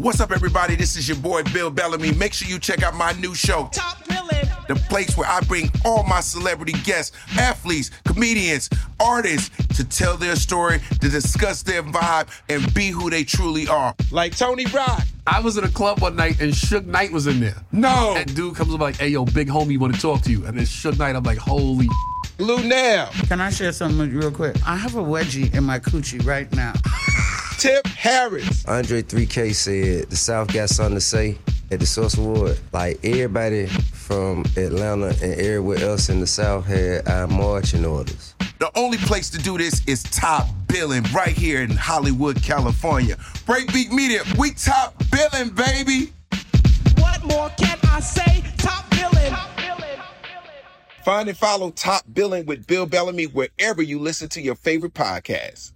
What's up, everybody? This is your boy Bill Bellamy. Make sure you check out my new show, Top Billing, the place where I bring all my celebrity guests, athletes, comedians, artists to tell their story, to discuss their vibe, and be who they truly are. Like Tony Rock. I was in a club one night and Suge Knight was in there. No. That dude comes up like, hey, yo, big homie, want to talk to you. And it's Suge Knight. I'm like, holy. Lou Now. Can I share something real quick? I have a wedgie in my coochie right now. Tip Harris. Andre 3K said the South got something to say at the Source Award. Like everybody from Atlanta and everywhere else in the South had our marching orders. The only place to do this is top billing right here in Hollywood, California. Breakbeat Media, we top billing, baby. What more can I say? Top billing. Find and follow Top Billing with Bill Bellamy wherever you listen to your favorite podcast.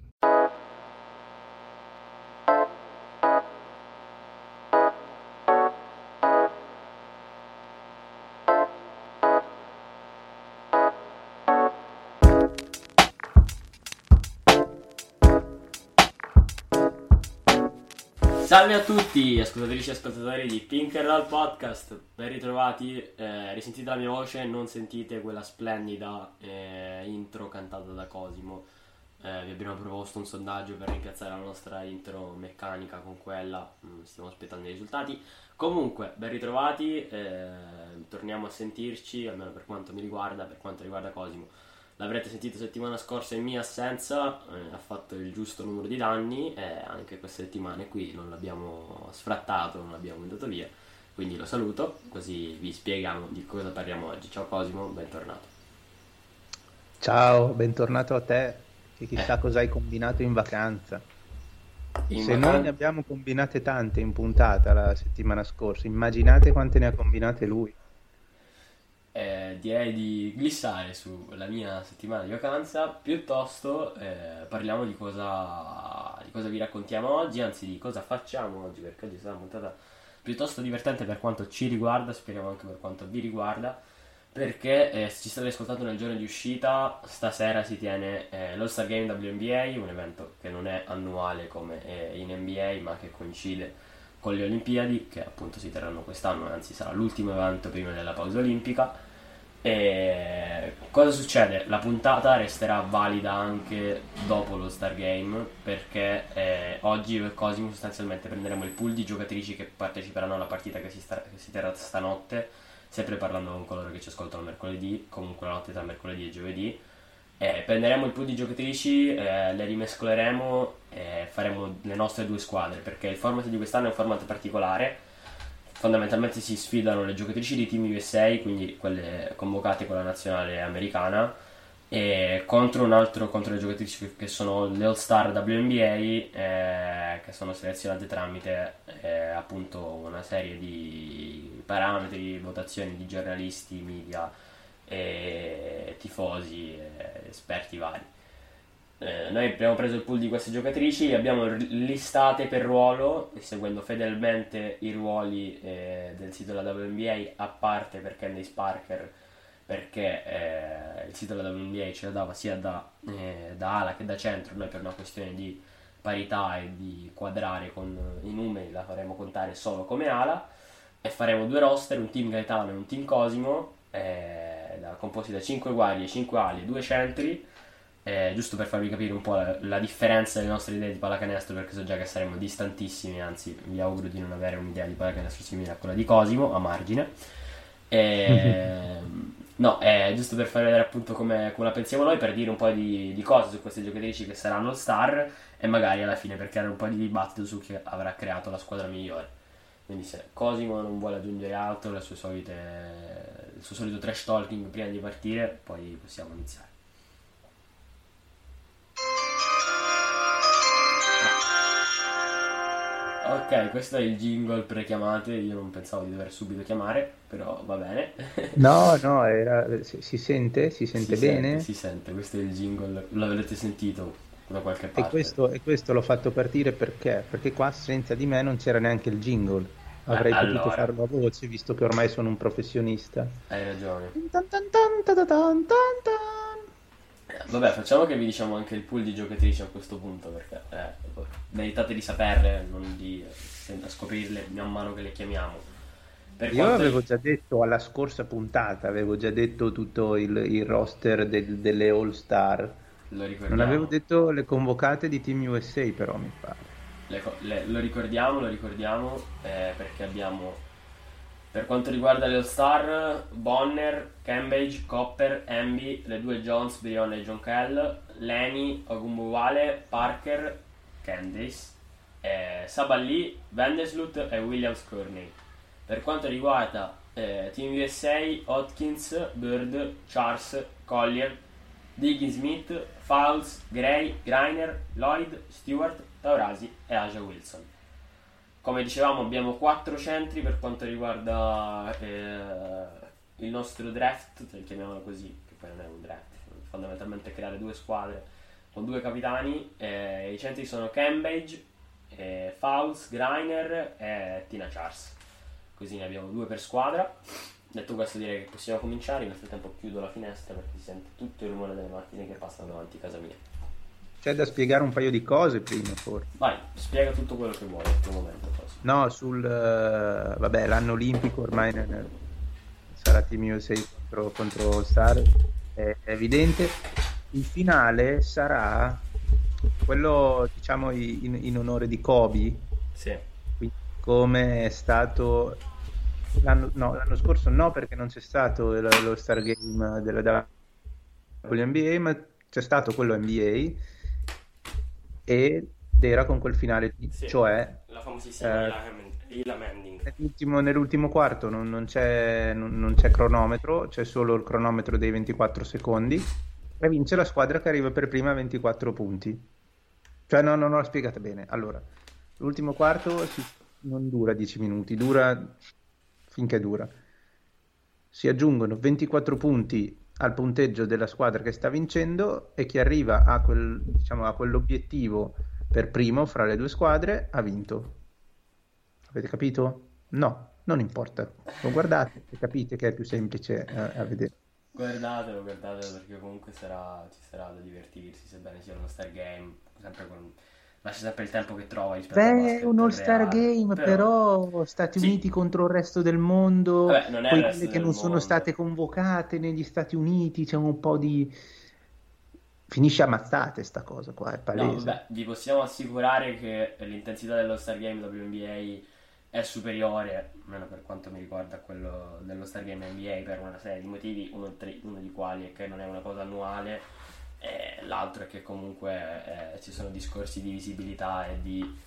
Salve a tutti, ascoltatrici e ascoltatori di Pink and Roll Podcast, ben ritrovati, eh, risentite la mia voce, non sentite quella splendida eh, intro cantata da Cosimo. Eh, vi abbiamo proposto un sondaggio per rimpiazzare la nostra intro meccanica con quella, mm, stiamo aspettando i risultati. Comunque, ben ritrovati, eh, torniamo a sentirci, almeno per quanto mi riguarda, per quanto riguarda Cosimo l'avrete sentito settimana scorsa in mia assenza, eh, ha fatto il giusto numero di danni e anche queste settimane qui non l'abbiamo sfrattato, non l'abbiamo mandato via. Quindi lo saluto, così vi spieghiamo di cosa parliamo oggi. Ciao Cosimo, bentornato. Ciao, bentornato a te, che chissà eh. cosa hai combinato in vacanza. In Se vacanza... noi ne abbiamo combinate tante in puntata la settimana scorsa, immaginate quante ne ha combinate lui eh, direi di glissare sulla mia settimana di vacanza, piuttosto eh, parliamo di cosa, di cosa vi raccontiamo oggi, anzi di cosa facciamo oggi, perché oggi stata una puntata piuttosto divertente per quanto ci riguarda, speriamo anche per quanto vi riguarda, perché eh, se ci state ascoltando nel giorno di uscita, stasera si tiene eh, l'All-Star Game WNBA, un evento che non è annuale come in NBA, ma che coincide con le Olimpiadi, che appunto si terranno quest'anno, anzi sarà l'ultimo evento prima della pausa olimpica. E cosa succede? La puntata resterà valida anche dopo lo Star Game perché eh, oggi e Cosimo sostanzialmente prenderemo il pool di giocatrici che parteciperanno alla partita che si, sta- che si terrà stanotte, sempre parlando con coloro che ci ascoltano mercoledì, comunque la notte tra mercoledì e giovedì eh, prenderemo il pool di giocatrici, eh, le rimescoleremo e faremo le nostre due squadre perché il format di quest'anno è un format particolare. Fondamentalmente si sfidano le giocatrici di Team USA, quindi quelle convocate con la nazionale americana, contro un altro contro le giocatrici che sono le All Star WNBA, eh, che sono selezionate tramite eh, appunto una serie di parametri, votazioni di giornalisti, media e tifosi, esperti vari. Eh, noi abbiamo preso il pool di queste giocatrici, le abbiamo listate per ruolo, seguendo fedelmente i ruoli eh, del sito della WNBA, a parte per Candice Parker, perché eh, il sito della WNBA ce la dava sia da, eh, da ala che da centro, noi per una questione di parità e di quadrare con i numeri la faremo contare solo come ala e faremo due roster, un team Gaetano e un team Cosimo. Eh, composti da 5 guardie, 5 ali e 2 centri. Eh, giusto per farvi capire un po' la, la, differenza delle nostre idee di pallacanestro, perché so già che saremo distantissimi, anzi vi auguro di non avere un'idea di pallacanestro simile a quella di Cosimo, a margine. Eh, no, è giusto per far vedere appunto come, come, la pensiamo noi, per dire un po' di, di cose su queste giocatrici che saranno star e magari alla fine per creare un po' di dibattito su chi avrà creato la squadra migliore. Quindi se Cosimo non vuole aggiungere altro, le sue solite, il suo solito trash talking prima di partire, poi possiamo iniziare. Ok, questo è il jingle pre-chiamate, io non pensavo di dover subito chiamare, però va bene. No, no, era... si sente? Si sente si bene? Sente, si sente, questo è il jingle, l'avrete sentito da qualche parte. E questo, e questo l'ho fatto partire perché? Perché qua senza di me non c'era neanche il jingle. Avrei eh, allora. potuto farlo a voce, visto che ormai sono un professionista. Hai ragione. Vabbè, facciamo che vi diciamo anche il pool di giocatrici a questo punto, perché eh, meritate di saperle, non di a scoprirle man mano che le chiamiamo. Per Io avevo già detto alla scorsa puntata, avevo già detto tutto il, il roster del, delle All Star. Non avevo detto le convocate di Team USA, però mi pare. Le, le, lo ricordiamo, lo ricordiamo eh, perché abbiamo per quanto riguarda le All Star, Bonner, Cambridge, Copper, Amby, le due Jones, Brion e John Kell, Lenny, Ogumbuwale, Parker, Candice, eh, Saballi, Vandeslut e Williams Kearney. Per quanto riguarda eh, Team USA, Hopkins, Bird, Charles, Collier, Diggy Smith, Fowles, Gray, Greiner, Lloyd, Stewart, Taurasi e Aja Wilson. Come dicevamo abbiamo quattro centri per quanto riguarda eh, il nostro draft, chiamiamolo così, che poi non è un draft, fondamentalmente creare due squadre con due capitani. Eh, I centri sono Cambridge, eh, Fowles, Greiner e Tina Charles così ne abbiamo due per squadra. Detto questo direi che possiamo cominciare, nel frattempo chiudo la finestra perché si sente tutto il rumore delle macchine che passano davanti a casa mia. C'è da spiegare un paio di cose prima, forse. Vai, spiega tutto quello che vuoi in questo momento. Forse. No, sul... Uh, vabbè, l'anno olimpico ormai nel, sarà Team USA contro, contro Star, è evidente. Il finale sarà quello, diciamo, in, in onore di Kobe. Sì. Quindi come è stato L'anno, no, l'anno scorso no, perché non c'è stato lo, lo Star Game della WNBA, ma c'è stato quello NBA ed era con quel finale, sì, cioè la famosissima eh, Ila Manning. Nell'ultimo, nell'ultimo quarto non, non, c'è, non, non, c'è, cronometro, c'è solo il cronometro dei 24 secondi e vince la squadra che arriva per prima a 24 punti. Cioè, no, non l'ho spiegata bene. Allora, l'ultimo quarto si, non dura 10 minuti, dura finché dura. Si aggiungono 24 punti al punteggio della squadra che sta vincendo e chi arriva a, quel, diciamo, a quell'obiettivo per primo fra le due squadre ha vinto. Avete capito? No, non importa. Lo guardate e capite che è più semplice a, a vedere. Guardatelo, guardatelo perché comunque sarà, ci sarà da divertirsi, sebbene sia uno star game, sempre con lascia sempre il tempo che trova rispetto Beh, è un all-star game, però, però Stati sì. Uniti contro il resto del mondo, Vabbè, non poi quelle che non mondo. sono state convocate negli Stati Uniti, c'è un po' di... Finisce ammazzate sta cosa qua, è palese. No, beh, vi possiamo assicurare che l'intensità dello Star Game WNBA è superiore, almeno per quanto mi riguarda, a quello dello Star Game NBA per una serie di motivi, uno, uno di quali è che non è una cosa annuale e l'altro è che comunque eh, ci sono discorsi di visibilità e di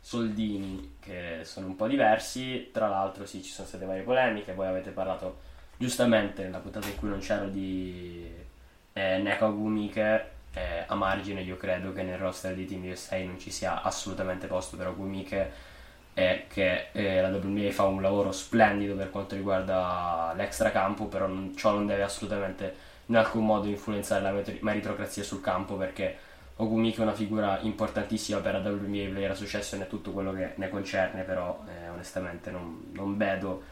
soldini che sono un po' diversi. Tra l'altro, sì, ci sono state varie polemiche. Voi avete parlato giustamente nella puntata in cui non c'ero di eh, Neko Gumike. Eh, a margine, io credo che nel roster di Team USA non ci sia assolutamente posto per Ogumike e che eh, la WNBA fa un lavoro splendido per quanto riguarda l'extracampo, però non, ciò non deve assolutamente in alcun modo influenzare la meritocrazia sul campo perché Ogumiki è una figura importantissima per la WNBA Player Association e tutto quello che ne concerne però eh, onestamente non, non, vedo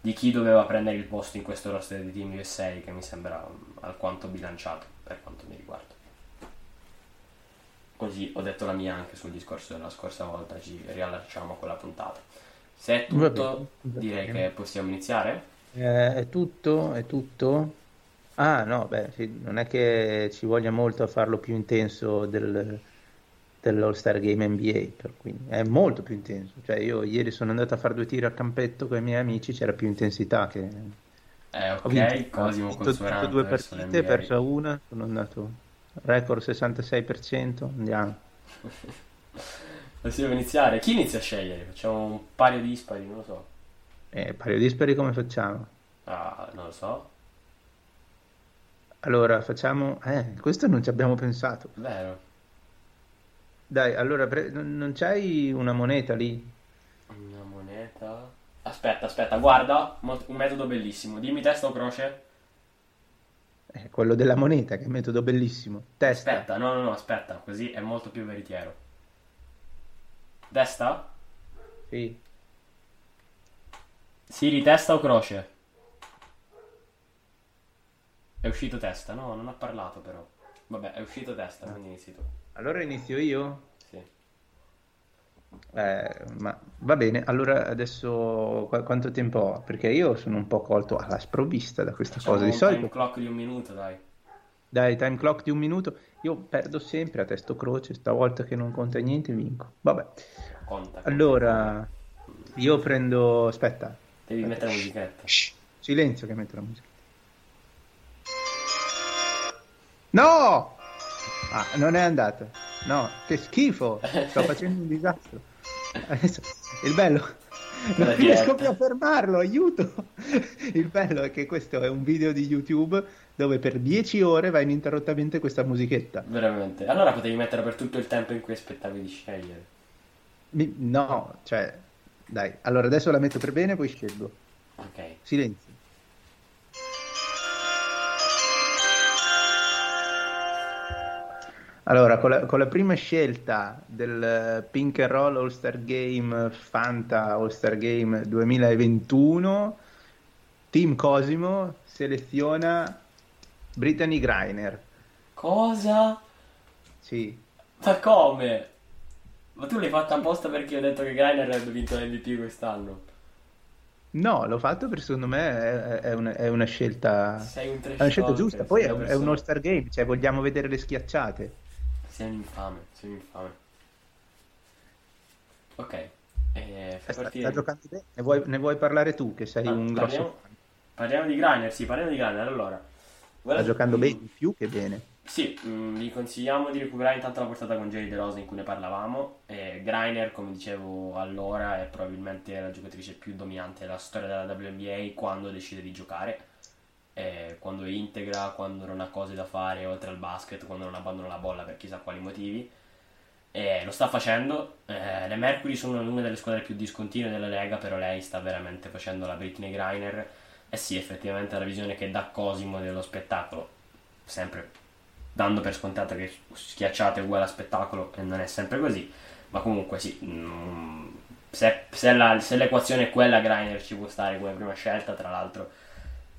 di chi doveva prendere il posto in questo roster di Team USA che mi sembra alquanto bilanciato per quanto mi riguarda. Così ho detto la mia anche sul discorso della scorsa volta ci riallacciamo a quella puntata. Se è tutto direi che possiamo iniziare. Eh, è tutto è tutto Ah, no, beh, sì, non è che ci voglia molto a farlo più intenso del, dell'All-Star Game NBA, per cui è molto più intenso. Cioè, io ieri sono andato a fare due tiri a campetto con i miei amici, c'era più intensità che... Eh, ok, ho vinto, Cosimo ho vinto due partite, perso una, sono andato record 66%, andiamo. Possiamo iniziare? Chi inizia a scegliere? Facciamo un paio di dispari, non lo so. Eh, paio di dispari come facciamo? Ah, non lo so. Allora, facciamo... Eh, questo non ci abbiamo pensato. Vero. Dai, allora, pre... non c'hai una moneta lì? Una moneta... Aspetta, aspetta, guarda, un metodo bellissimo. Dimmi testa o croce? Eh, quello della moneta, che è un metodo bellissimo. Testa. Aspetta, no, no, no, aspetta, così è molto più veritiero. Testa? Sì. Siri, testa o croce? È uscito testa, no? Non ha parlato però. Vabbè, è uscito testa, quindi inizi tu. Allora inizio io? Sì. Eh, ma va bene, allora adesso qu- quanto tempo ho? Perché io sono un po' colto alla sprovvista da questa Facciamo cosa. Di solito, time clock di un minuto, dai. dai, time clock di un minuto, io perdo sempre a testo croce, stavolta che non conta niente vinco. Vabbè, Conta. allora io prendo... Aspetta, Devi mettere musichetta. Shh, silenzio che metto la musica. No! Ah, non è andata. No, che schifo. Sto facendo un disastro. Adesso, il bello. Non riesco più a fermarlo, aiuto! Il bello è che questo è un video di YouTube dove per 10 ore va ininterrottamente questa musichetta. Veramente. Allora potevi mettere per tutto il tempo in cui aspettavi di scegliere. Mi- No, cioè, dai. Allora adesso la metto per bene, poi scelgo. Ok. Silenzio. Allora, con la, con la prima scelta del eh, Pink and Roll All Star Game Fanta All Star Game 2021, Team Cosimo seleziona Brittany Griner. Cosa? Sì, Ma come? Ma tu l'hai fatta apposta perché ho detto che Greiner avrebbe vinto l'MVP quest'anno. no, l'ho fatto perché secondo me è, è una, è una scelta, Sei un è una scelta giusta. Poi è un, è All Star Game, cioè vogliamo vedere le schiacciate. Sei un infame, sei un infame. Ok. Eh, Sta, partire. sta giocando bene. Ne vuoi, ne vuoi parlare tu, che sei Ah, un parliamo, grosso fan? parliamo di Greiner, sì, parliamo di Greiner. Allora, guarda- Sta giocando mm, bene, più che bene. Sì, mm, vi consigliamo di recuperare intanto la portata con Jerry De Rosa in cui ne parlavamo. Eh, Greiner, come dicevo allora, è probabilmente la giocatrice più dominante della storia della WNBA quando decide di giocare. Eh, quando integra, quando non ha cose da fare oltre al basket, quando non abbandona la bolla per chissà quali motivi. Eh, lo sta facendo. Eh, le Mercury sono una delle squadre più discontinue della Lega, però lei sta veramente facendo la Britney Griner. E sì, effettivamente è la visione che dà Cosimo dello spettacolo, sempre dando per scontato che schiacciate uguale a spettacolo e non è sempre così. Ma comunque sì, mm, se, se la- se l'equazione è quella, Griner ci può stare come prima scelta, tra l'altro.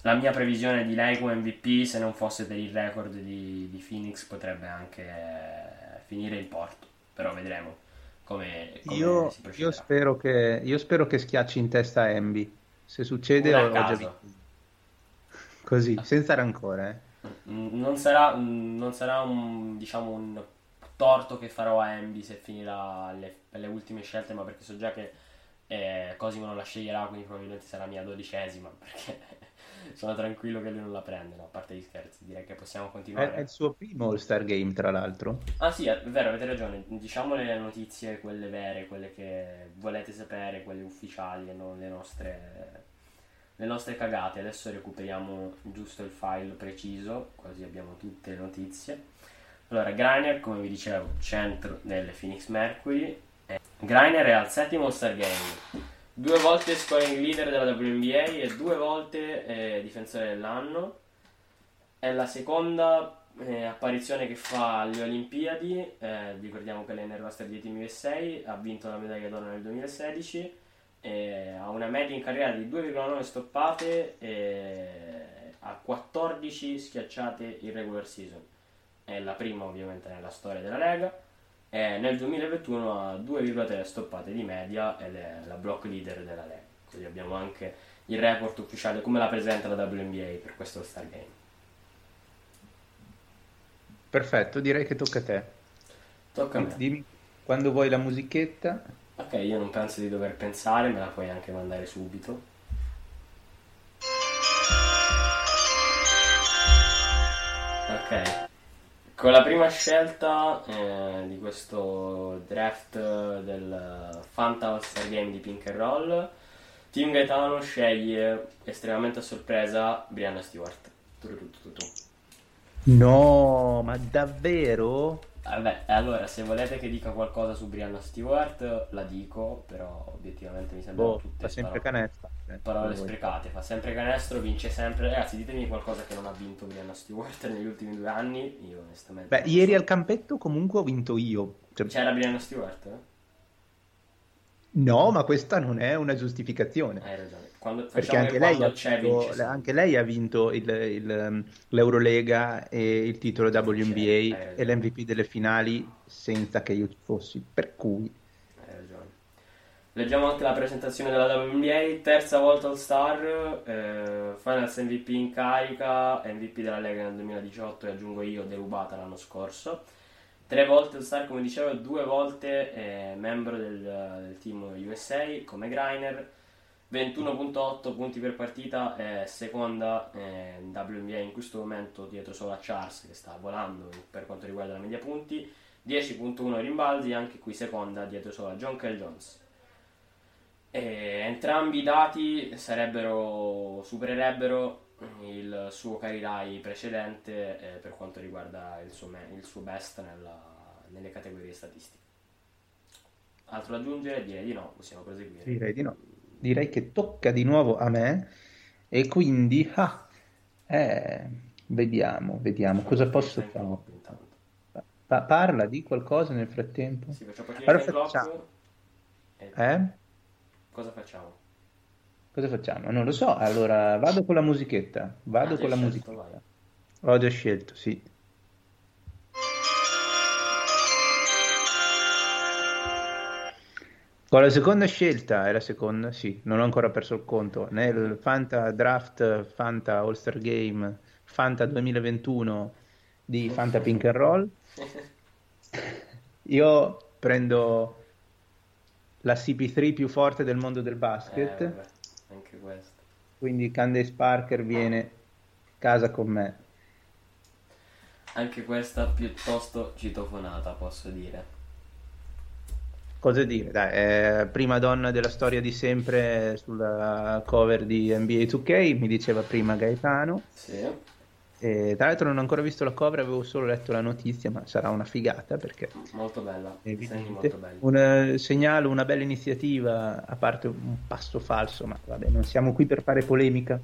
La mia previsione di lei come MVP, se non fosse per il record di, di Phoenix, potrebbe anche eh, finire in porto. Però vedremo come, come Io, si io procederà. spero che, io spero che schiacci in testa a Embi. Se succede, ho, ho già vinto. Così, senza rancore. eh. Mm, Non sarà, mm, non sarà un, diciamo, un torto che farò a Embi se finirà le, le ultime scelte, ma perché so già che eh, Cosimo non la sceglierà, quindi probabilmente sarà mia dodicesima, perché sono tranquillo che lui non la prende, no, a parte gli scherzi, direi che possiamo continuare. è il suo primo All-Star Game, tra l'altro. Ah sì, è vero, avete ragione, diciamo le notizie, quelle vere, quelle che volete sapere, quelle ufficiali e non le nostre, le nostre cagate. Adesso recuperiamo giusto il file preciso, così abbiamo tutte le notizie. Allora, Griner, come vi dicevo, centro delle Phoenix Mercury. Eh, Griner è al settimo All-Star Game, due volte scoring leader della WNBA e due volte eh, difensore dell'anno. È la seconda eh, apparizione che fa alle Olimpiadi. eh, ricordiamo che lei nel roster di Team USA, ha vinto la medaglia d'oro nel 2016. eh, ha una media in carriera di 2,9 stoppate e ha 14 schiacciate in regular season. È la prima ovviamente nella storia della Lega. E nel 2021 ha 2,3 stoppate di media ed è la block leader della Lega. Così abbiamo anche il report ufficiale come la presenta la WNBA per questo Star Game. Perfetto, direi che tocca a te. Tocca a me. Dimmi quando vuoi la musichetta. Ok, io non penso di dover pensare, me la puoi anche mandare subito. Ok. Con la prima scelta eh, di questo draft del Fanta All-Star Game di Pink and Roll, Team Gaetano sceglie estremamente a sorpresa Brianna Stewart. Turutututu. No, ma davvero? Vabbè, allora se volete che dica qualcosa su Brianna Stewart, la dico, però obiettivamente mi sembrano Boh, tutte fa sempre parole, canestro. eh, parole sprecate. Fa sempre canestro, vince sempre. Ragazzi, ditemi qualcosa che non ha vinto Brianna Stewart negli ultimi due anni. Io onestamente. Beh, ieri so. al campetto comunque ho vinto io. Cioè, C'era Brianna Stewart? eh? no, ma questa non è una giustificazione. Hai ragione. Quando, Perché anche che lei, vinto, anche lei ha vinto il- il, um, l'Eurolega e il titolo WNBA e l'MVP delle finali senza che io ci fossi. Per cui, Hai ragione. Leggiamo anche la presentazione della WNBA, terza volta All Star, eh, Finals MVP in carica, MVP della Lega nel 2018 e aggiungo io derubata l'anno scorso. Tre volte All Star, come dicevo, due volte eh, membro del, del, team USA come Griner, 21.8 punti per partita, eh, seconda WNBA in questo momento dietro solo a Charles che sta volando per quanto riguarda la media punti, 10.1 rimbalzi, anche qui seconda dietro solo a John Kell Jones. E entrambi i dati supererebbero il suo Carirai precedente eh, per quanto riguarda il suo, me- il suo best nella, nelle categorie statistiche. Altro da aggiungere? Direi di no, possiamo proseguire. Direi di no. Direi che tocca di nuovo a me e quindi ah, eh, vediamo, vediamo cosa posso fare. Pa- parla di qualcosa nel frattempo. Sì, allora, facciamo... Eh? Cosa facciamo? Cosa facciamo? Non lo so. Allora vado con la musichetta. Vado ah, con la musichetta. Vai. Ho già scelto, sì. Con la seconda scelta, è la seconda, sì, non ho ancora perso il conto, nel Fanta Draft, Fanta All-Star Game, Fanta 2021 di Fanta Pink and Roll, io prendo la CP3 più forte del mondo del basket. Eh, vabbè. Quindi Candace Parker viene casa con me. Anche questa piuttosto citofonata, posso dire. Cosa dire? Dai, è prima donna della storia di sempre sulla cover di NBA 2K, mi diceva prima Gaetano. Sì. E, tra l'altro non ho ancora visto la cover, avevo solo letto la notizia, ma sarà una figata perché... Molto bella, molto un segnalo, una bella iniziativa, a parte un passo falso, ma vabbè, non siamo qui per fare polemica,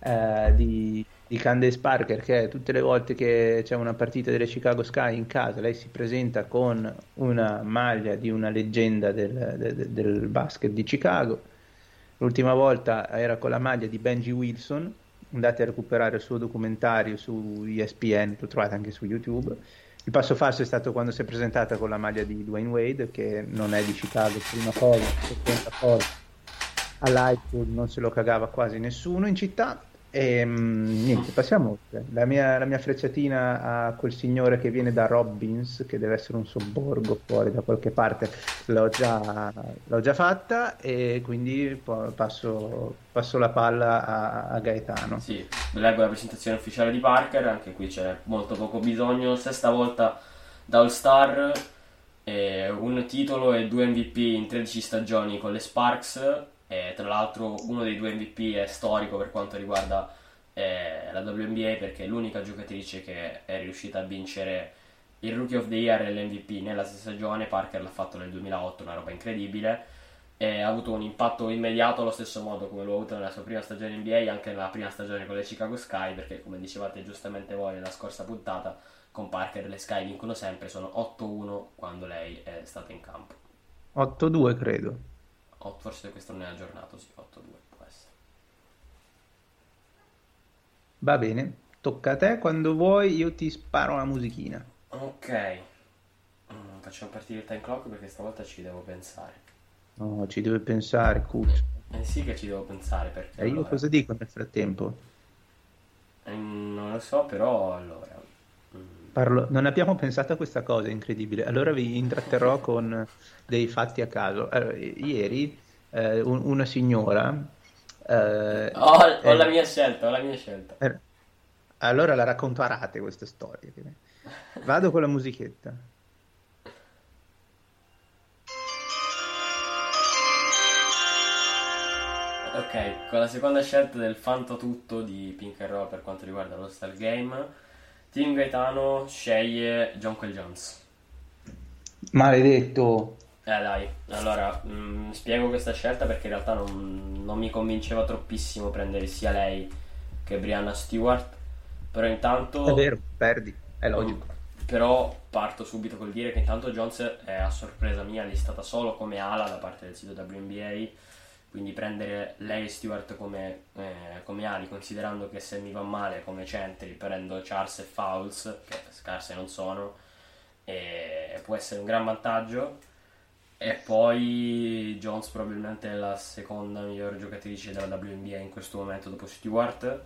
eh, di, di Candace Parker che tutte le volte che c'è una partita delle Chicago Sky in casa, lei si presenta con una maglia di una leggenda del, del, del basket di Chicago. L'ultima volta era con la maglia di Benji Wilson, andate a recuperare il suo documentario su ESPN, lo trovate anche su YouTube. Il passo falso è stato quando si è presentata con la maglia di Dwayne Wade, che non è di Chicago, prima cosa, seconda cosa. All'high non se lo cagava quasi nessuno in città e ehm, niente, passiamo oltre. La mia, la mia, frecciatina a quel signore che viene da Robbins, che deve essere un sobborgo fuori da qualche parte, l'ho già, l'ho già fatta e quindi passo, passo la palla a, a, Gaetano. Sì, leggo la presentazione ufficiale di Parker, anche qui c'è molto poco bisogno, sesta volta da All Star, eh, un titolo e due MVP in 13 stagioni con le Sparks e tra l'altro uno dei due MVP è storico per quanto riguarda eh, la WNBA perché è l'unica giocatrice che è riuscita a vincere il Rookie of the Year e l'MVP nella stessa stagione. Parker l'ha fatto nel 2008, una roba incredibile. E ha avuto un impatto immediato allo stesso modo come lo ha avuto nella sua prima stagione NBA, anche nella prima stagione con le Chicago Sky, perché come dicevate giustamente voi nella scorsa puntata, con Parker le Sky vincono sempre, sono 8-1 quando lei è stata in campo. 8-2 credo. 8, forse questo non è aggiornato, sì, 8-2 può essere. Va bene, tocca a te, quando vuoi io ti sparo la musichina. Ok, mm, facciamo partire il time clock perché stavolta ci devo pensare. No, ci devi pensare, Cuccio. Eh sì che ci devo pensare perché... E io allora... cosa dico nel frattempo? Eh, non lo so, però allora... Parlo... Non abbiamo pensato a questa cosa, è incredibile. Allora vi intratterrò con dei fatti a caso. Allora, ieri eh, un, una signora... Eh, ho, ho eh, la mia scelta, ho la mia scelta. Eh, allora la racconto a rate questa storia. Vado con la musichetta. Ok, con la seconda scelta del Fanto Tutto di Pink and Roll per quanto riguarda lo Star Game, Team Gaetano sceglie John Quell Jones. Maledetto! Eh dai, allora mh, mm, spiego questa scelta perché in realtà non, non, mi convinceva troppissimo prendere sia lei che Brianna Stewart, però intanto... È vero, perdi, è logico. Mh, però parto subito col dire che intanto Jones è a sorpresa mia listata solo come ala da parte del sito WNBA, quindi prendere lei e Stewart come, eh, come ali, considerando che se mi va male come centri prendo Charles e Fouls, che scarse non sono, e può essere un gran vantaggio e poi Jones probabilmente è la seconda miglior giocatrice della WNBA in questo momento dopo Stewart.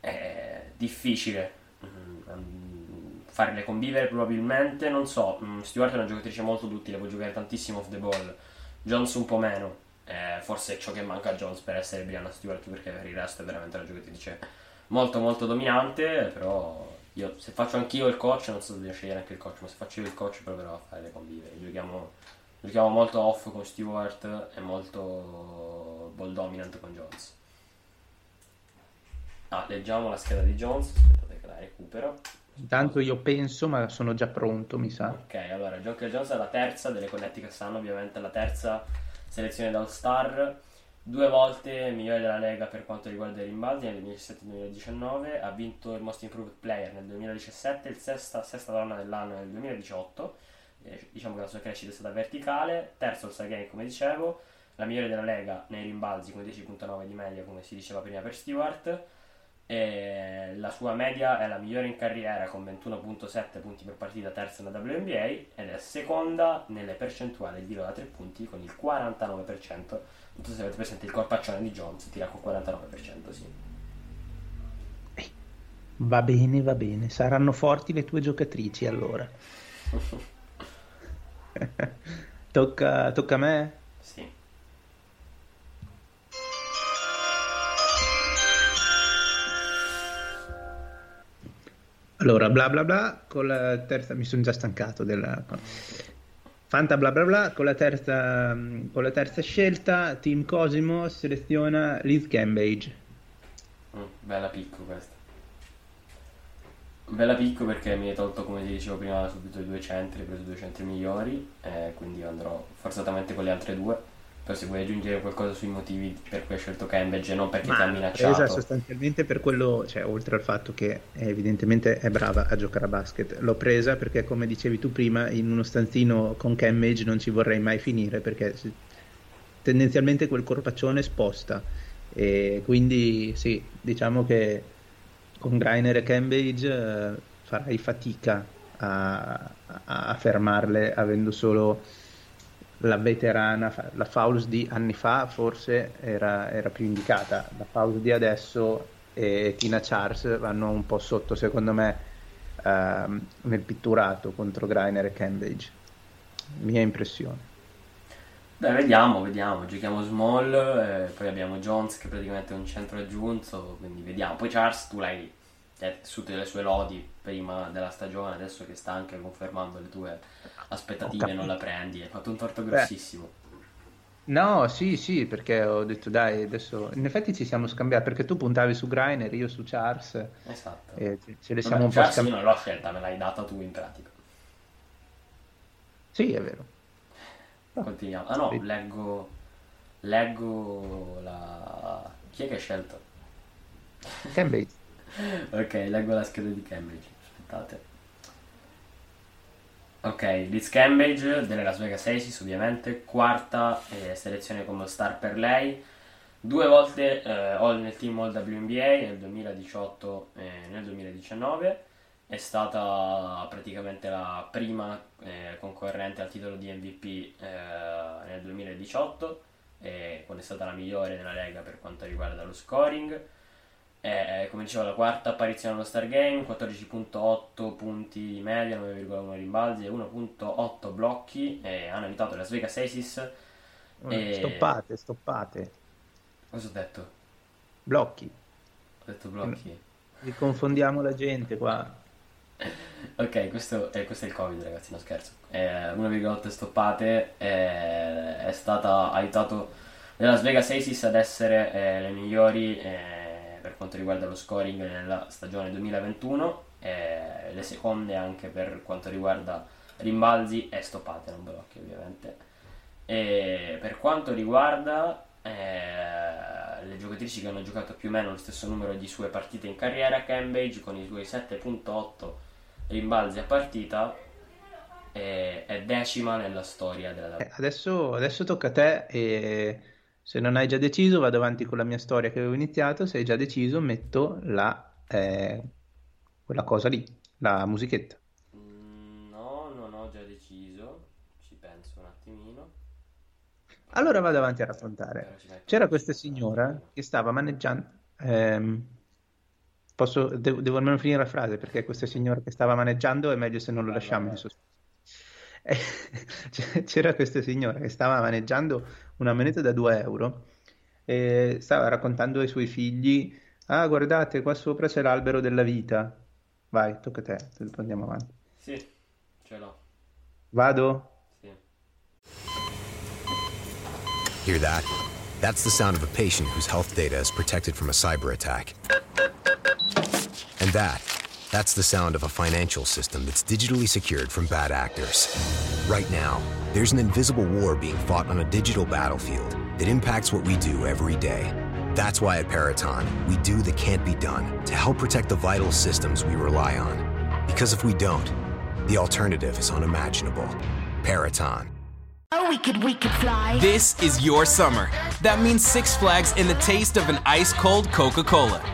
È difficile mm, farle convivere probabilmente, non so, mm, Stewart è una giocatrice molto duttile, può giocare tantissimo off the ball, Jones un po' meno, eh, forse è ciò che manca a Jones per essere Brianna Stewart perché per il resto è veramente una giocatrice molto molto dominante, però io se faccio anch'io il coach, non so se devo scegliere anche il coach, ma se faccio io il coach proverò a fare le convivere, giochiamo, giochiamo molto off con Stewart e molto ball dominant con Jones. Ah, leggiamo la scheda di Jones, aspettate che la recupero. Intanto io penso, ma sono già pronto, mi sa. Ok, allora, Joker Jones è la terza delle Connecticut Sun, ovviamente la terza selezione da All-Star, due volte migliore della Lega per quanto riguarda i rimbalzi nel 2017-2019, ha vinto il Most Improved Player nel 2017, il sesta, sesta donna dell'anno nel 2018, eh, diciamo che la sua crescita è stata verticale, terzo All-Star Game come dicevo, la migliore della Lega nei rimbalzi con 10.9 di media come si diceva prima per Stewart, e la sua media è la migliore in carriera con 21.7 punti per partita, terza nella WNBA ed è seconda nelle percentuali di tiro da 3 punti con il 49%. Non so se avete presente il corpaccione di Jones, tira con 49%, sì. Va bene, va bene, saranno forti le tue giocatrici allora. tocca, tocca a me? Sì. Allora, bla bla bla, con la terza, mi sono già stancato della... Fanta bla bla bla, con la terza, con la terza scelta, Team Cosimo seleziona Liz Cambage. Mm, bella picco questa. Bella picco perché mi hai tolto, come ti dicevo prima, subito i due centri, hai preso due centri migliori, eh, quindi andrò forzatamente con le altre due. Però se vuoi aggiungere qualcosa sui motivi per cui hai scelto Cambridge e non perché Ma ti ha minacciato. presa sostanzialmente per quello, cioè oltre al fatto che evidentemente è brava a giocare a basket, l'ho presa perché come dicevi tu prima in uno stanzino con Cambridge non ci vorrei mai finire perché tendenzialmente quel corpaccione sposta e quindi sì, diciamo che con Greiner e Cambridge eh, farai fatica a, a fermarle avendo solo la veterana, la Fouls di anni fa forse era, era più indicata, la Fouls di adesso e Tina Charles vanno un po' sotto secondo me ehm, nel pitturato contro Greiner e Cambridge, mia impressione. Beh, vediamo, vediamo. Giochiamo small, eh, poi abbiamo Jones che praticamente è un centro aggiunto, quindi vediamo. Poi Charles tu l'hai hai tessuto delle sue lodi prima della stagione, adesso che sta anche confermando le tue aspettative non la prendi, hai fatto un torto grossissimo. No, sì, sì, perché ho detto dai, adesso in effetti ci siamo scambiati perché tu puntavi su Greiner, io su Charles Esatto. e ce- le Vabbè, siamo un po' io scambiati. non l'ho scelta, me l'hai data tu in pratica. Sì, è vero. Continuiamo. Ah no, leggo leggo la chi è che hai scelto? Cambridge. Ok, leggo la scheda di Cambridge. Aspettate. Ok, Liz Cambridge delle Las Vegas Aces, ovviamente, quarta eh, selezione come star per lei. Due volte eh, all nel team All WNBA nel 2018 e nel 2019. È stata praticamente la prima eh, concorrente al titolo di MVP eh, nel 2018 e quando è stata la migliore della Lega per quanto riguarda lo scoring. Eh, come dicevo, la quarta apparizione allo Star Game, 14.8 punti di media, 9,1 rimbalzi e 1.8 blocchi. E hanno evitato le Las Vegas Aces. E- Stoppate, stoppate. Cosa ho detto? Blocchi. Ho detto blocchi. Riconfondiamo la gente qua. Ok, questo, eh, questo è il Covid, ragazzi, no scherzo. Eh, 1,8 stoppate. eh, è stata aiutato le Las Vegas Aces ad essere eh, le migliori eh, per quanto riguarda lo scoring nella stagione 2021. eh, le seconde anche per quanto riguarda rimbalzi e stoppate, non blocchi, ovviamente. E per quanto riguarda eh, le giocatrici che hanno giocato più o meno lo stesso numero di sue partite in carriera, Cambridge con i suoi 7.8 rimbalzi a partita è, è decima nella storia della Eh, adesso, adesso tocca a te e se non hai già deciso vado avanti con la mia storia che avevo iniziato, se hai già deciso metto la, eh, quella cosa lì, la musichetta. Mm, No, non ho già deciso, ci penso un attimino. Allora vado avanti a raccontare. C'era questa signora che stava maneggiando. ehm, posso, devo, devo almeno finire la frase perché questa signora che stava maneggiando è meglio se non lo lasciamo in sospeso. C'era questa signora che stava maneggiando una moneta da 2 euro e stava raccontando ai suoi figli: Ah, guardate, qua sopra c'è l'albero della vita. Vai, tocca a te, andiamo avanti. Sì, ce l'ho. Vado? Sì. Hear that? That's the sound of a patient whose health data is protected from a cyber attack. And that, that's the sound of a financial system that's digitally secured from bad actors. Right now, there's an invisible war being fought on a digital battlefield that impacts what we do every day. That's why at Paraton, we do the can't be done to help protect the vital systems we rely on. Because if we don't, the alternative is unimaginable. Paraton. Oh, we could, we could fly. This is your summer. That means Six Flags and the taste of an ice cold Coca Cola.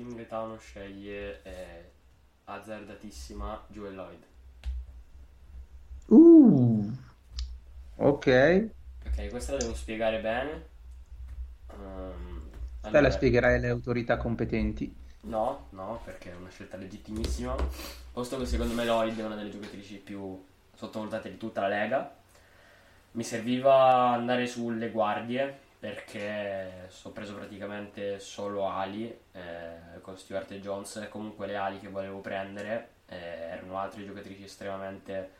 Team Gaetano sceglie eh, azzardatissima Joel Lloyd. Uh, ok. Ok, questa la devo spiegare bene. Ehm, Te allora- la spiegherai alle autorità competenti. No, no, perché è una scelta legittimissima. Posto che secondo me Lloyd è una delle giocatrici più sottovalutate di tutta la Lega. Mi serviva andare sulle guardie perché ho preso praticamente solo ali eh, con Stuart e Jones. Comunque le ali che volevo prendere eh, erano altre giocatrici estremamente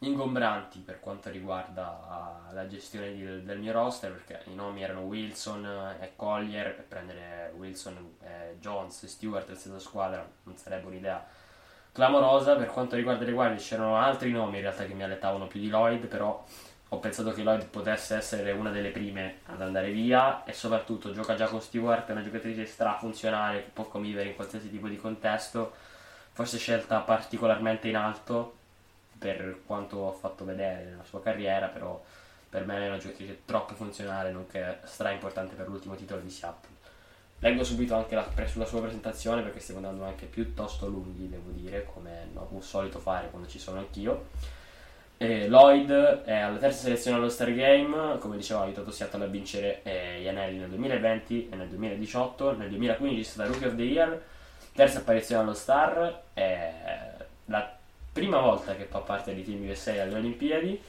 ingombranti per quanto riguarda la gestione di- del mio roster perché i nomi erano Wilson e Collier e prendere Wilson, e Jones e Stewart al stessa squadra non sarebbe un'idea clamorosa per quanto riguarda le guardie c'erano altri nomi in realtà che mi allettavano più di Lloyd però ho pensato che Lloyd potesse essere una delle prime ad andare via e soprattutto gioca già con Stewart è una giocatrice strafunzionale che può convivere in qualsiasi tipo di contesto forse scelta particolarmente in alto per quanto ho fatto vedere nella sua carriera, però per me è una giocatrice troppo funzionale, nonché stra importante per l'ultimo titolo di Seattle. Leggo subito anche la, sulla sua presentazione perché stiamo andando anche piuttosto lunghi, devo dire, come ho solito fare quando ci sono anch'io. E Lloyd è alla terza selezione allo Star Game, come dicevo ha aiutato Seattle a vincere eh, gli anelli nel 2020 e nel 2018, nel 2015 è stata Rookie of the Year, terza apparizione allo Star, è la prima volta che fa parte di Team USA alle Olimpiadi,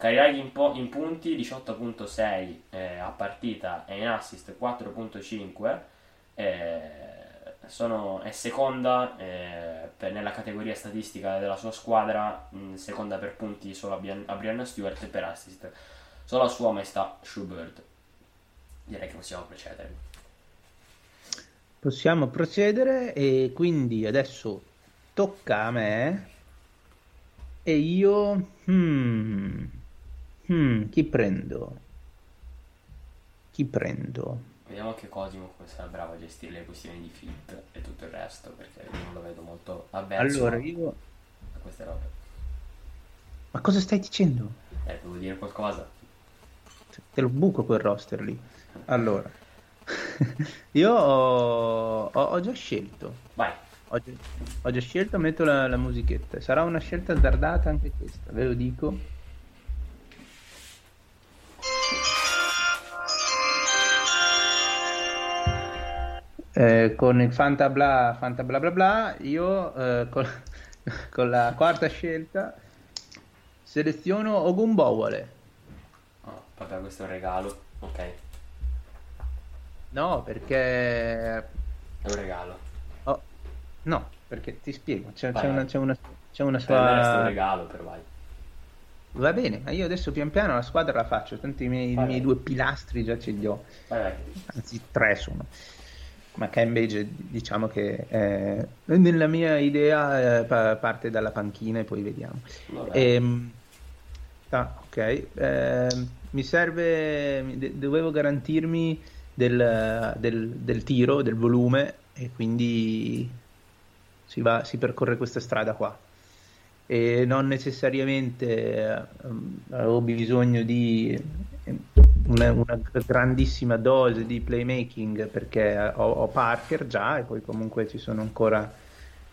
Kairagi in, po- in punti 18.6 eh, a partita e in assist 4.5 eh, sono, è seconda eh, per- nella categoria statistica della sua squadra, mh, seconda per punti solo a, Bian- a Brianna Stewart e per assist solo a sua maestà Schubert. Direi che possiamo procedere. Possiamo procedere e quindi adesso tocca a me e io... Hmm, hmm, chi prendo? Chi prendo? Vediamo anche Cosimo come sarà bravo a gestire le questioni di fit e tutto il resto, perché io non lo vedo molto avverso Allora, io... a queste robe. Ma cosa stai dicendo? Eh, devo dire qualcosa. Te lo buco quel roster lì. Allora, io ho, ho- ho già scelto. Vai. Ho già, ho già scelto, metto la, la musichetta. Sarà una scelta azzardata anche questa, ve lo dico. Eh, con il Fanta bla, Fanta bla bla bla, io eh, con, con la quarta scelta seleziono Ogumbowale. Oh, vabbè, questo è un regalo. Ok, No, perché è un regalo. Oh, no, perché ti spiego, c'è, Vai, c'è una, c'è una, c'è una resta un sua... regalo, però vai. Va bene, ma io adesso pian piano la squadra la faccio, tanto i miei, i miei due pilastri già ce li ho, vai. anzi tre sono. Ma Cambridge diciamo che eh, nella mia idea eh, pa- parte dalla panchina e poi vediamo. Vabbè. Ehm, Ah, ok. Eh, mi serve, de- dovevo garantirmi del, del, del tiro, del volume e quindi si, va, si percorre questa strada qua. E non necessariamente um, avevo bisogno di una, una, grandissima dose di playmaking perché ho, ho, Parker già e poi comunque ci sono ancora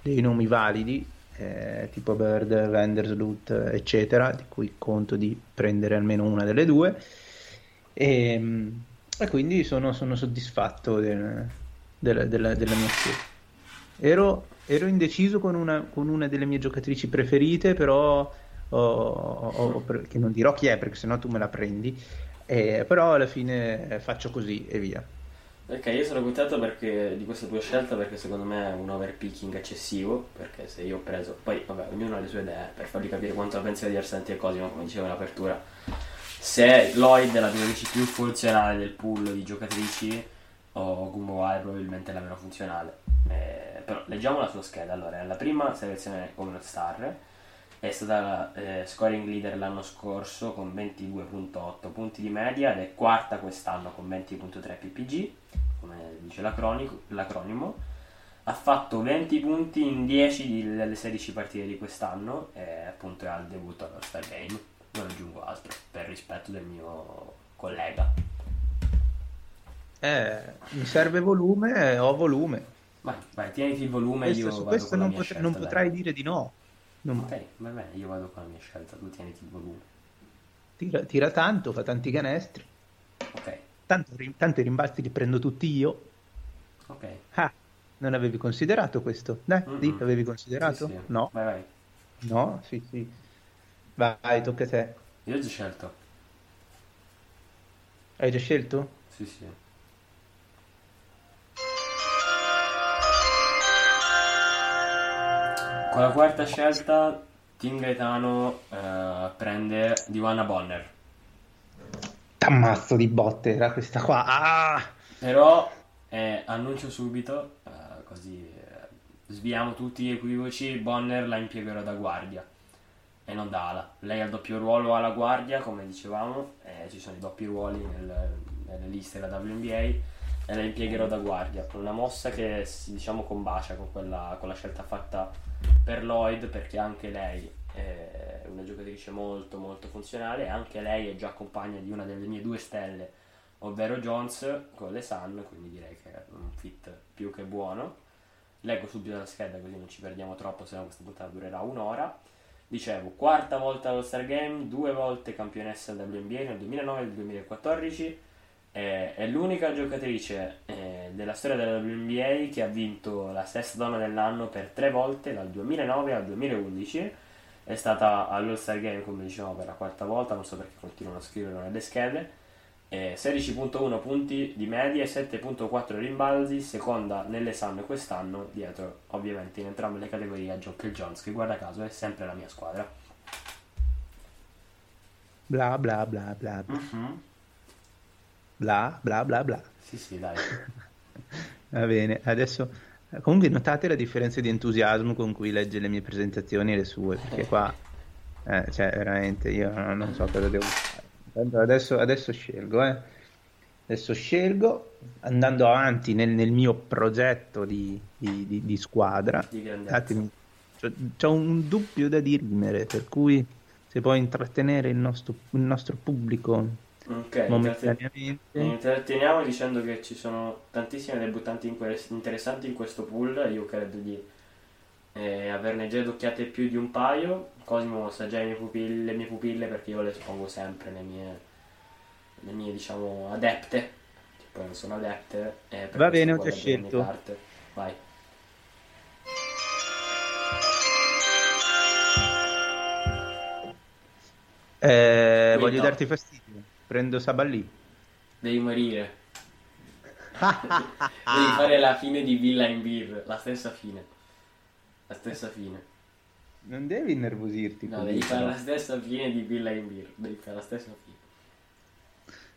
dei nomi validi eh, tipo Bird, Vandersloot eccetera di cui conto di prendere almeno una delle due. E, ehm, e quindi sono, sono soddisfatto del, del, della, della mia scelta. Ero, ero indeciso con una, con una, delle mie giocatrici preferite però ho, ho, che non dirò chi è perché sennò tu me la prendi eh, però alla fine faccio così e via. Ok, io sono contento perché, di questa tua scelta perché secondo me è un overpicking eccessivo, perché se io ho preso, poi vabbè, ognuno ha le sue idee per fargli capire quanto pensa di Arsanti e Cosimo, come dicevo in apertura. Se Lloyd è la giocatrice più funzionale del pool di giocatrici, o Wire probabilmente la meno funzionale. Eh, però leggiamo la sua scheda, allora, la prima selezione come star, è stata eh, scoring leader l'anno scorso con 22.8 punti di media ed è quarta quest'anno con 20.3 ppg, come dice l'acronimo. Ha fatto 20 punti in 10 delle 16 partite di quest'anno e appunto è al debutto allo Star Game. Non aggiungo altro per rispetto del mio collega. Eh, mi serve volume, ho volume. Vai, vai, tieniti il volume. Questo, su questo non, potre, non potrai dire di no. Non... Ok, va bene, io vado con la mia scelta, tu tieniti il volume. Tira, tira tanto, fa tanti canestri. Ok. Tanto, tanto i rimbalzi li prendo tutti io. Ok. Ah, non avevi considerato questo? Dai, mm-hmm. di, l'avevi considerato? Sì, sì. No. Vai, vai. No, sì, sì. Vai, tocca a te. Io ho già scelto. Hai già scelto? Sì, sì. Con la quarta scelta, Team Gaetano eh, prende Divana Bonner. T'ammazzo di botte, era questa qua. Ah! Però eh, annuncio subito, eh, così eh, sviamo tutti gli equivoci, Bonner la impiegherò da guardia e non da ala. Lei ha il doppio ruolo alla guardia, come dicevamo, ci sono i doppi ruoli nel, nelle liste della WNBA e la impiegherò da guardia. Una mossa che si diciamo combacia con, quella, con la scelta fatta per Lloyd perché anche lei è una giocatrice molto molto funzionale. E anche lei è già compagna di una delle mie due stelle ovvero Jones con le Sun quindi direi che è un fit più che buono. Leggo subito la scheda così non ci perdiamo troppo se no questa puntata durerà un'ora. Dicevo quarta volta allo Star Game due volte campionessa WNBA nel 2009 e nel 2014 eh, è l'unica giocatrice eh, della storia della WNBA che ha vinto la sesta donna dell'anno per tre volte dal 2009 al 2011 è stata all'All-Star Game come dicevamo per la quarta volta non so perché continuano a scriverlo nelle schede. Eh, 16.1 punti di media e 7.4 rimbalzi seconda nell'esame quest'anno dietro ovviamente in entrambe le categorie a Joker Jones che guarda caso è sempre la mia squadra. Bla bla bla bla, bla. Uh-huh bla bla bla bla. Sì, sì, dai. Va bene, adesso comunque notate la differenza di entusiasmo con cui legge le mie presentazioni e le sue, perché qua, eh, cioè, veramente io non so cosa devo fare. Adesso, adesso scelgo, eh. Adesso scelgo, andando avanti nel, nel mio progetto di, di, di, di squadra. Di C'ho un dubbio da dirimere, per cui se può intrattenere il nostro, il nostro pubblico Ok, momentaneamente. Intratteniamo dicendo che ci sono tantissime debuttanti interessanti in questo pool. Io credo di eh, averne già adocchiate più di un paio. Cosimo sa già le mie pupille, le mie pupille perché io le espongo sempre, le mie, le mie diciamo adepte. Che poi non sono adepte. Eh, Va bene, ho già scelto. Vai. Eh, voglio darti fastidio. Prendo Saballì. Devi morire. devi fare la fine di Villa in Beer, la stessa fine. La stessa fine. Non devi innervosirti. No, devi fare la stessa fine di Villa in Beer. Devi fare la stessa fine.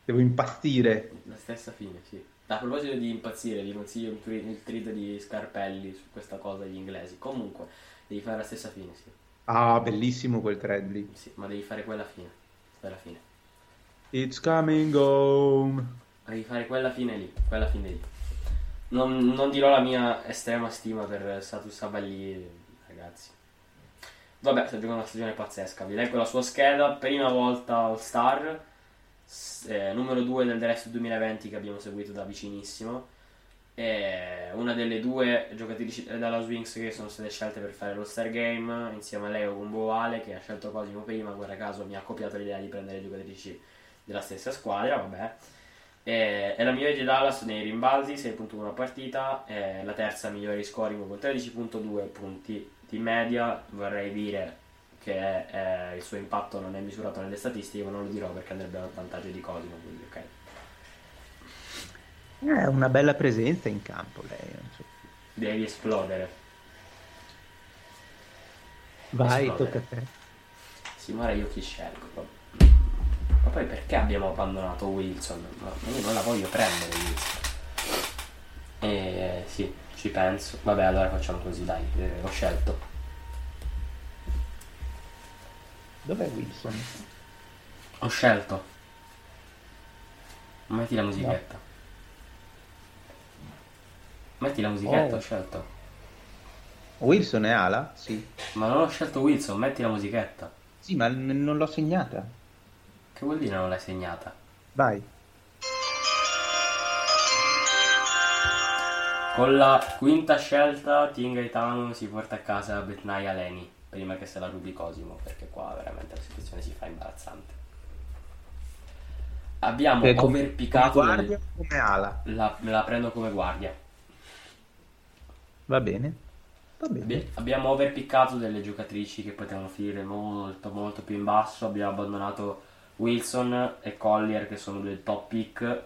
Devo impazzire. La stessa fine, sì. A proposito di impazzire, vi consiglio il tweet di Scarpelli su questa cosa degli inglesi. Comunque, devi fare la stessa fine, sì. Ah, bellissimo quel thread lì. Sì, ma devi fare quella fine. quella fine. It's coming home. Devi fare quella fine lì, quella fine lì. Non, non dirò la mia estrema stima per Satus Savalli, ragazzi. Vabbè, sta giocando una stagione pazzesca. Vi leggo la sua scheda. Prima volta All Star, eh, numero 2 del Dress 2020 che abbiamo seguito da vicinissimo. E una delle due giocatrici dalla Swings che sono state scelte per fare lo Star Game insieme a Leo Gumboale che ha scelto Cosimo prima. Guarda caso mi ha copiato l'idea di prendere giocatrici della stessa squadra. Vabbè. E, e la migliore di Dallas nei rimbalzi 6.1 a partita. E la terza migliore scoring con 13.2 punti di media. Vorrei dire che eh, il suo impatto non è misurato nelle statistiche, ma non lo dirò perché andrebbe a vantaggio di Cosimo. Quindi, ok. È una bella presenza in campo lei. non so. Devi esplodere. Vai, Esplodere. tocca a te. Simone, io chi scelgo? Ma poi perché abbiamo abbandonato Wilson? Ma io non la voglio prendere Wilson. E sì, ci penso. Vabbè, allora facciamo così, dai, eh, ho scelto. Dov'è Wilson? Ho scelto. Metti la musichetta. Metti la musichetta, Oh. ho scelto. Wilson è ala? Sì. Ma non ho scelto Wilson, metti la musichetta. Sì, ma n- non l'ho segnata. Che vuol dire non l'hai segnata? Vai. Con la quinta scelta Team Gaetano si porta a casa Betnaya Leni prima che se la rubi Cosimo perché qua veramente la situazione si fa imbarazzante. Abbiamo Eh, come- come guardia o come ala? la, me la prendo come guardia. Va bene. Va bene. Abbi- Abbiamo overpiccato delle giocatrici che potevano finire molto molto più in basso. Abbiamo abbandonato Wilson e Collier che sono due top pick.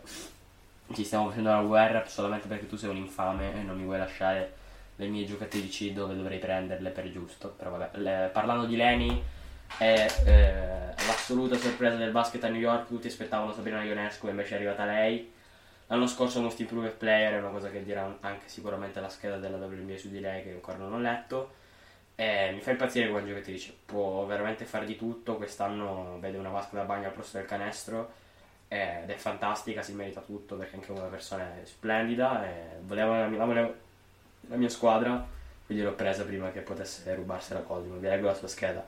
Ci stiamo facendo la guerra solamente perché tu sei un infame e non mi vuoi lasciare le mie giocatrici dove dovrei prenderle per giusto. Però vabbè, le- parlando di Leni, è eh, l'assoluta sorpresa del basket a New York. Tutti aspettavano Sabrina Ionescu e invece è arrivata lei. L'anno scorso Most Improved Player è una cosa che dirà anche sicuramente la scheda della WNBA su di lei che ancora non ho letto. E mi fa impazzire come giocatrice, può veramente fare di tutto. Quest'anno vede una vasca da bagno al posto del canestro ed è fantastica, si merita tutto perché anche una persona è splendida. E volevo la mia, volevo- la mia squadra, quindi l'ho presa prima che potesse rubarsela Cosimo. Vi leggo la sua scheda.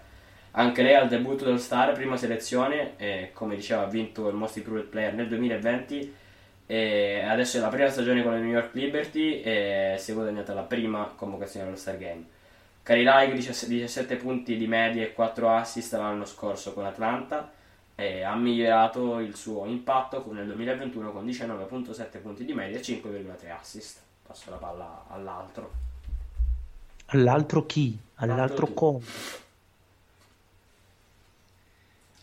Anche lei al debutto dello Star, prima selezione, e come diceva ha vinto il Most Improved Player nel 2020 e adesso è la prima stagione con le New York Liberty e si è guadagnata la prima convocazione allo Star Game. Cari Like 17 punti di media e 4 assist l'anno scorso con Atlanta e ha migliorato il suo impatto con- nel 2021 con 19.7 punti di media e 5,3 assist. Passo la palla all'altro. All'altro chi? All'altro All'altro come?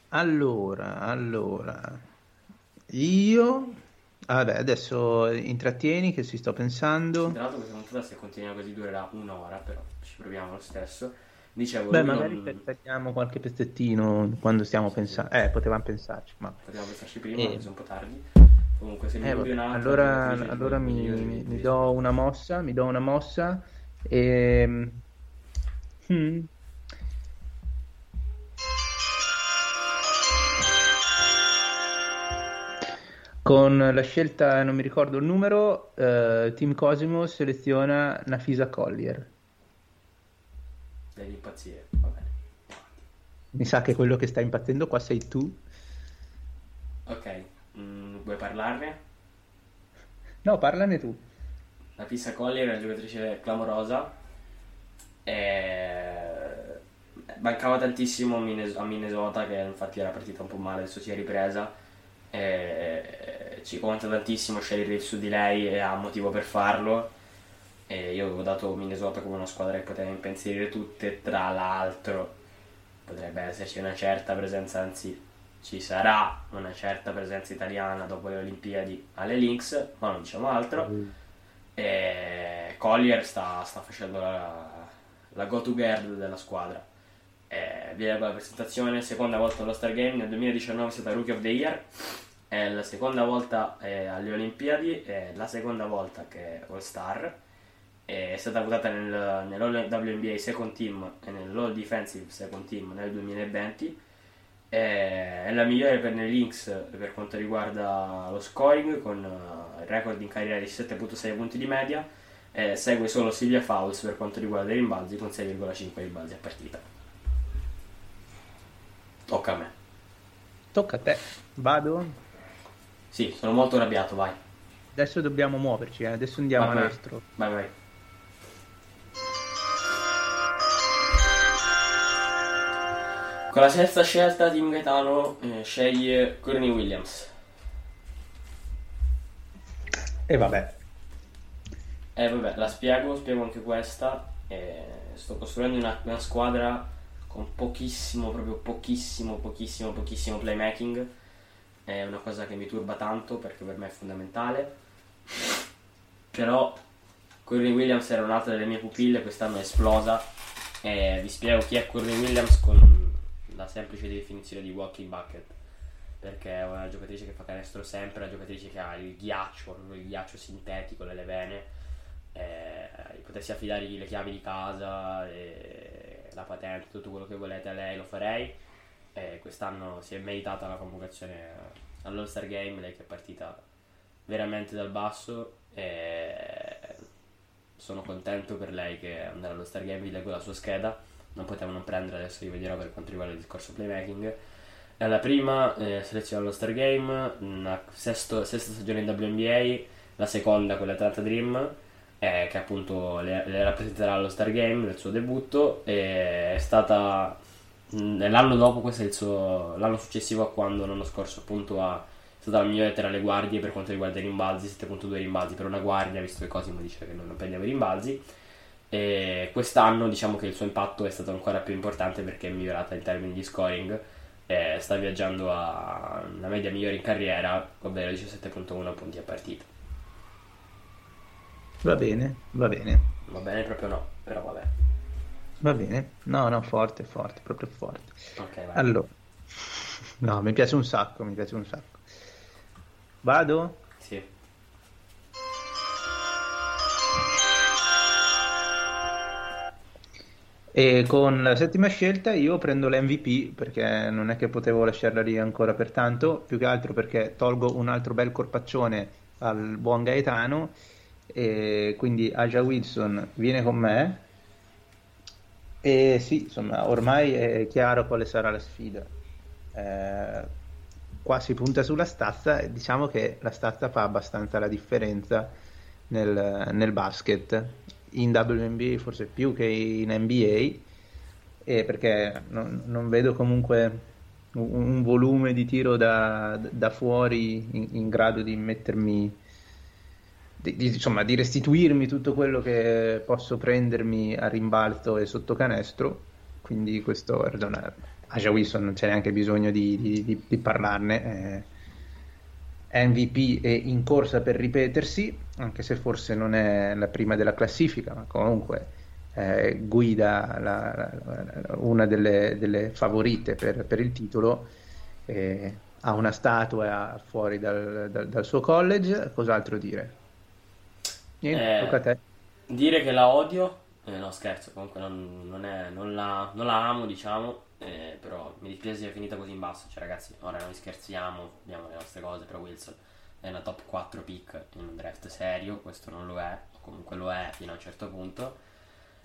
Allora, allora. Io... ah, Vabbè, adesso intrattieni che ci sto pensando. Tra l'altro questa puntata se continua così durerà un'ora, però ci proviamo lo stesso. Dicevo, Beh, magari non- pensiamo qualche pezzettino quando stiamo pensando. Eh, potevamo pensarci, ma... potevamo pensarci prima, Eh. è un po' tardi. Comunque se mi Eh, vabbè, un'altra, allora, giocatrice, allora mi, mi- mi do una mossa, mi do una mossa e... Hmm. Con la scelta, non mi ricordo il numero, eh, Team Cosimo seleziona Nafisa Collier. Devi impazzire, va bene. Mi sa che quello che sta impazzendo qua sei tu. Ok, mm, vuoi parlarne? No, parlane tu. La Pissa Collier è una giocatrice clamorosa. E... Mancava tantissimo a Minnesota, che infatti era partita un po' male, adesso si è ripresa. E... Ci conta tantissimo Sherry Reeves su di lei e ha motivo per farlo. E io avevo dato Minnesota come una squadra che poteva impensierire tutte. Tra l'altro, potrebbe esserci una certa presenza, anzi, ci sarà una certa presenza italiana dopo le Olimpiadi alle Lynx, ma non diciamo altro. E Collier sta, sta facendo la, la go-to girl della squadra. E vi leggo la presentazione, seconda volta allo Star Game, nel 2019 è stata Rookie of the Year, è la seconda volta eh, alle Olimpiadi, è la seconda volta che è All Star, è stata votata nel, nell'All WNBA Second Team e nell'All Defensive Second Team nel 2020 e la migliore per nei links per quanto riguarda lo scoring con il record in carriera di 7.6 punti di media. Eh, segue solo Silvia Fouls per quanto riguarda i rimbalzi con 6,5 rimbalzi a partita. Tocca a me. Tocca a te. Vado? Sì, sono molto arrabbiato, vai. Adesso dobbiamo muoverci, eh. adesso andiamo vai, all'estero. Vai, vai. Con la sesta scelta Team Gaetano eh, sceglie Courtney Williams. E vabbè. Eh vabbè, la spiego, spiego anche questa. Eh, sto costruendo una, una, squadra con pochissimo, proprio pochissimo, pochissimo, pochissimo playmaking. È una cosa che mi turba tanto perché per me è fondamentale. Però Courtney Williams era un'altra delle mie pupille, quest'anno è esplosa. Eh, vi spiego chi è Courtney Williams con la semplice definizione di walking bucket perché è una giocatrice che fa canestro sempre, una giocatrice che ha il ghiaccio, il ghiaccio sintetico nelle vene, eh, potessi affidare le chiavi di casa, la patente, tutto quello che volete a lei lo farei. Eh, quest'anno si è meritata la convocazione all'All Star Game, lei che è partita veramente dal basso e sono contento per lei che andrà all'All Star Game, vi leggo la sua scheda non potevano prendere, adesso vi vedrò per quanto riguarda il discorso playmaking. È la prima eh, selezione allo Star Game, una sesto, sesta stagione in WNBA, la seconda con l'Atlanta Dream, eh, che appunto le, le, rappresenterà allo Star Game nel suo debutto. È stata l'anno dopo, questo è il suo, l'anno successivo a quando l'anno scorso appunto ha è stata la migliore tra le guardie per quanto riguarda i rimbalzi, 7.2 rimbalzi per una guardia, visto che Cosimo dice che non prendiamo i rimbalzi e quest'anno diciamo che il suo impatto è stato ancora più importante perché è migliorata in termini di scoring. Sta viaggiando a una media migliore in carriera, ovvero 17.1 punti a partita. Va bene, va bene. Va bene proprio no, però vabbè. Va bene. No, no, forte, forte, proprio forte. Ok, vai. Allora. No, mi piace un sacco, mi piace un sacco. Vado? Sì. E con la settima scelta io prendo l'MVP perché non è che potevo lasciarla lì ancora per tanto, più che altro perché tolgo un altro bel corpaccione al buon Gaetano e quindi Aja Wilson viene con me e sì, insomma, ormai è chiaro quale sarà la sfida. Eh, qua si punta sulla stazza e diciamo che la stazza fa abbastanza la differenza nel, nel basket in WNBA forse più che in NBA eh, perché non, non, vedo comunque un, un, volume di tiro da, da fuori in, in, grado di mettermi di, insomma di restituirmi tutto quello che posso prendermi a rimbalzo e sotto canestro quindi questo è Aja Wilson non c'è neanche bisogno di, di parlarne eh, MVP è in corsa per ripetersi, anche se forse non è la prima della classifica, ma comunque eh, guida la, la, una delle, delle, favorite per, per il titolo. Eh, ha una statua fuori dal, dal, dal, suo college, cos'altro dire? Niente, eh. Dire che la odio, eh, no scherzo, comunque non, non, è, non, la, non la amo, diciamo, eh, però mi dispiace sia finita così in basso. Cioè, ragazzi, ora noi scherziamo, abbiamo le nostre cose. Però Wilson è una top 4 pick in un draft serio. Questo non lo è, o comunque lo è fino a un certo punto.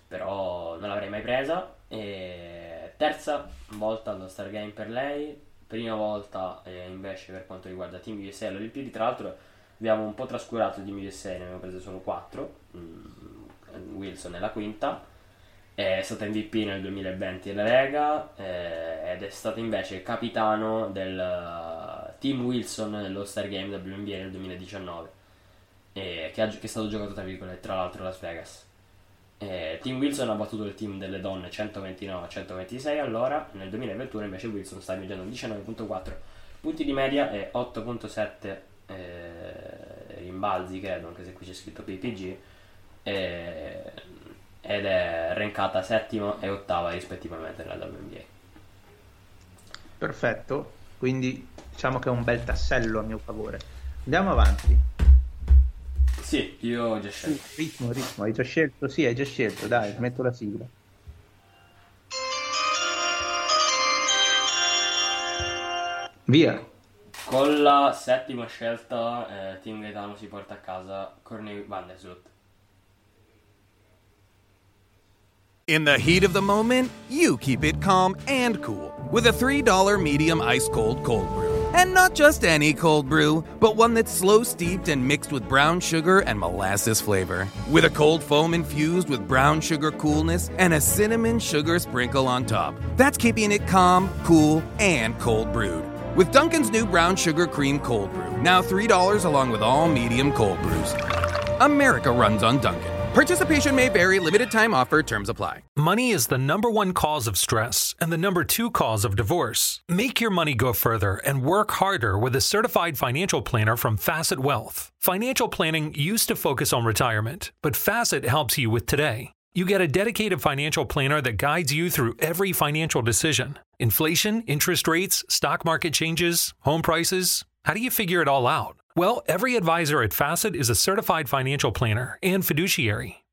Però non l'avrei mai presa. E terza volta allo Star Game per lei. Prima volta eh, invece per quanto riguarda Team USA alle Olimpiadi. Tra l'altro, abbiamo un po' trascurato USA, ne abbiamo prese solo 4. Mm, Wilson è la quinta. È stata MVP nel 2020 della Lega eh, ed è stata invece capitano del uh, Team Wilson nello Star Game WNBA nel 2019 eh, che, ha, che, è stato giocato tra virgolette tra l'altro a Las Vegas. Eh, Team Wilson ha battuto il team delle donne 129 a 126 allora. Nel 2021 invece Wilson sta viaggiando 19.4 punti di media e 8.7 eh, rimbalzi credo anche se qui c'è scritto PPG ed è rankata settima e ottava rispettivamente nella WNBA. Perfetto, quindi diciamo che è un bel tassello a mio favore. Andiamo avanti. Sì, io ho già scelto. Sì, ritmo, ritmo, hai già scelto? Sì, hai già scelto, dai, metto la sigla. Via. Con la settima scelta, eh, Team Gaetano si porta a casa Cornelius Vandersloot. In the heat of the moment, you keep it calm and cool with a $3 medium ice cold cold brew. And not just any cold brew, but one that's slow steeped and mixed with brown sugar and molasses flavor. With a cold foam infused with brown sugar coolness and a cinnamon sugar sprinkle on top. That's keeping it calm, cool, and cold brewed. With Duncan's new brown sugar cream cold brew, now $3 along with all medium cold brews. America runs on Duncan. Participation may vary, limited time offer, terms apply. Money is the number one cause of stress and the number two cause of divorce. Make your money go further and work harder with a certified financial planner from Facet Wealth. Financial planning used to focus on retirement, but Facet helps you with today. You get a dedicated financial planner that guides you through every financial decision inflation, interest rates, stock market changes, home prices. How do you figure it all out? Well, every advisor at Facet is a certified financial planner and fiduciary.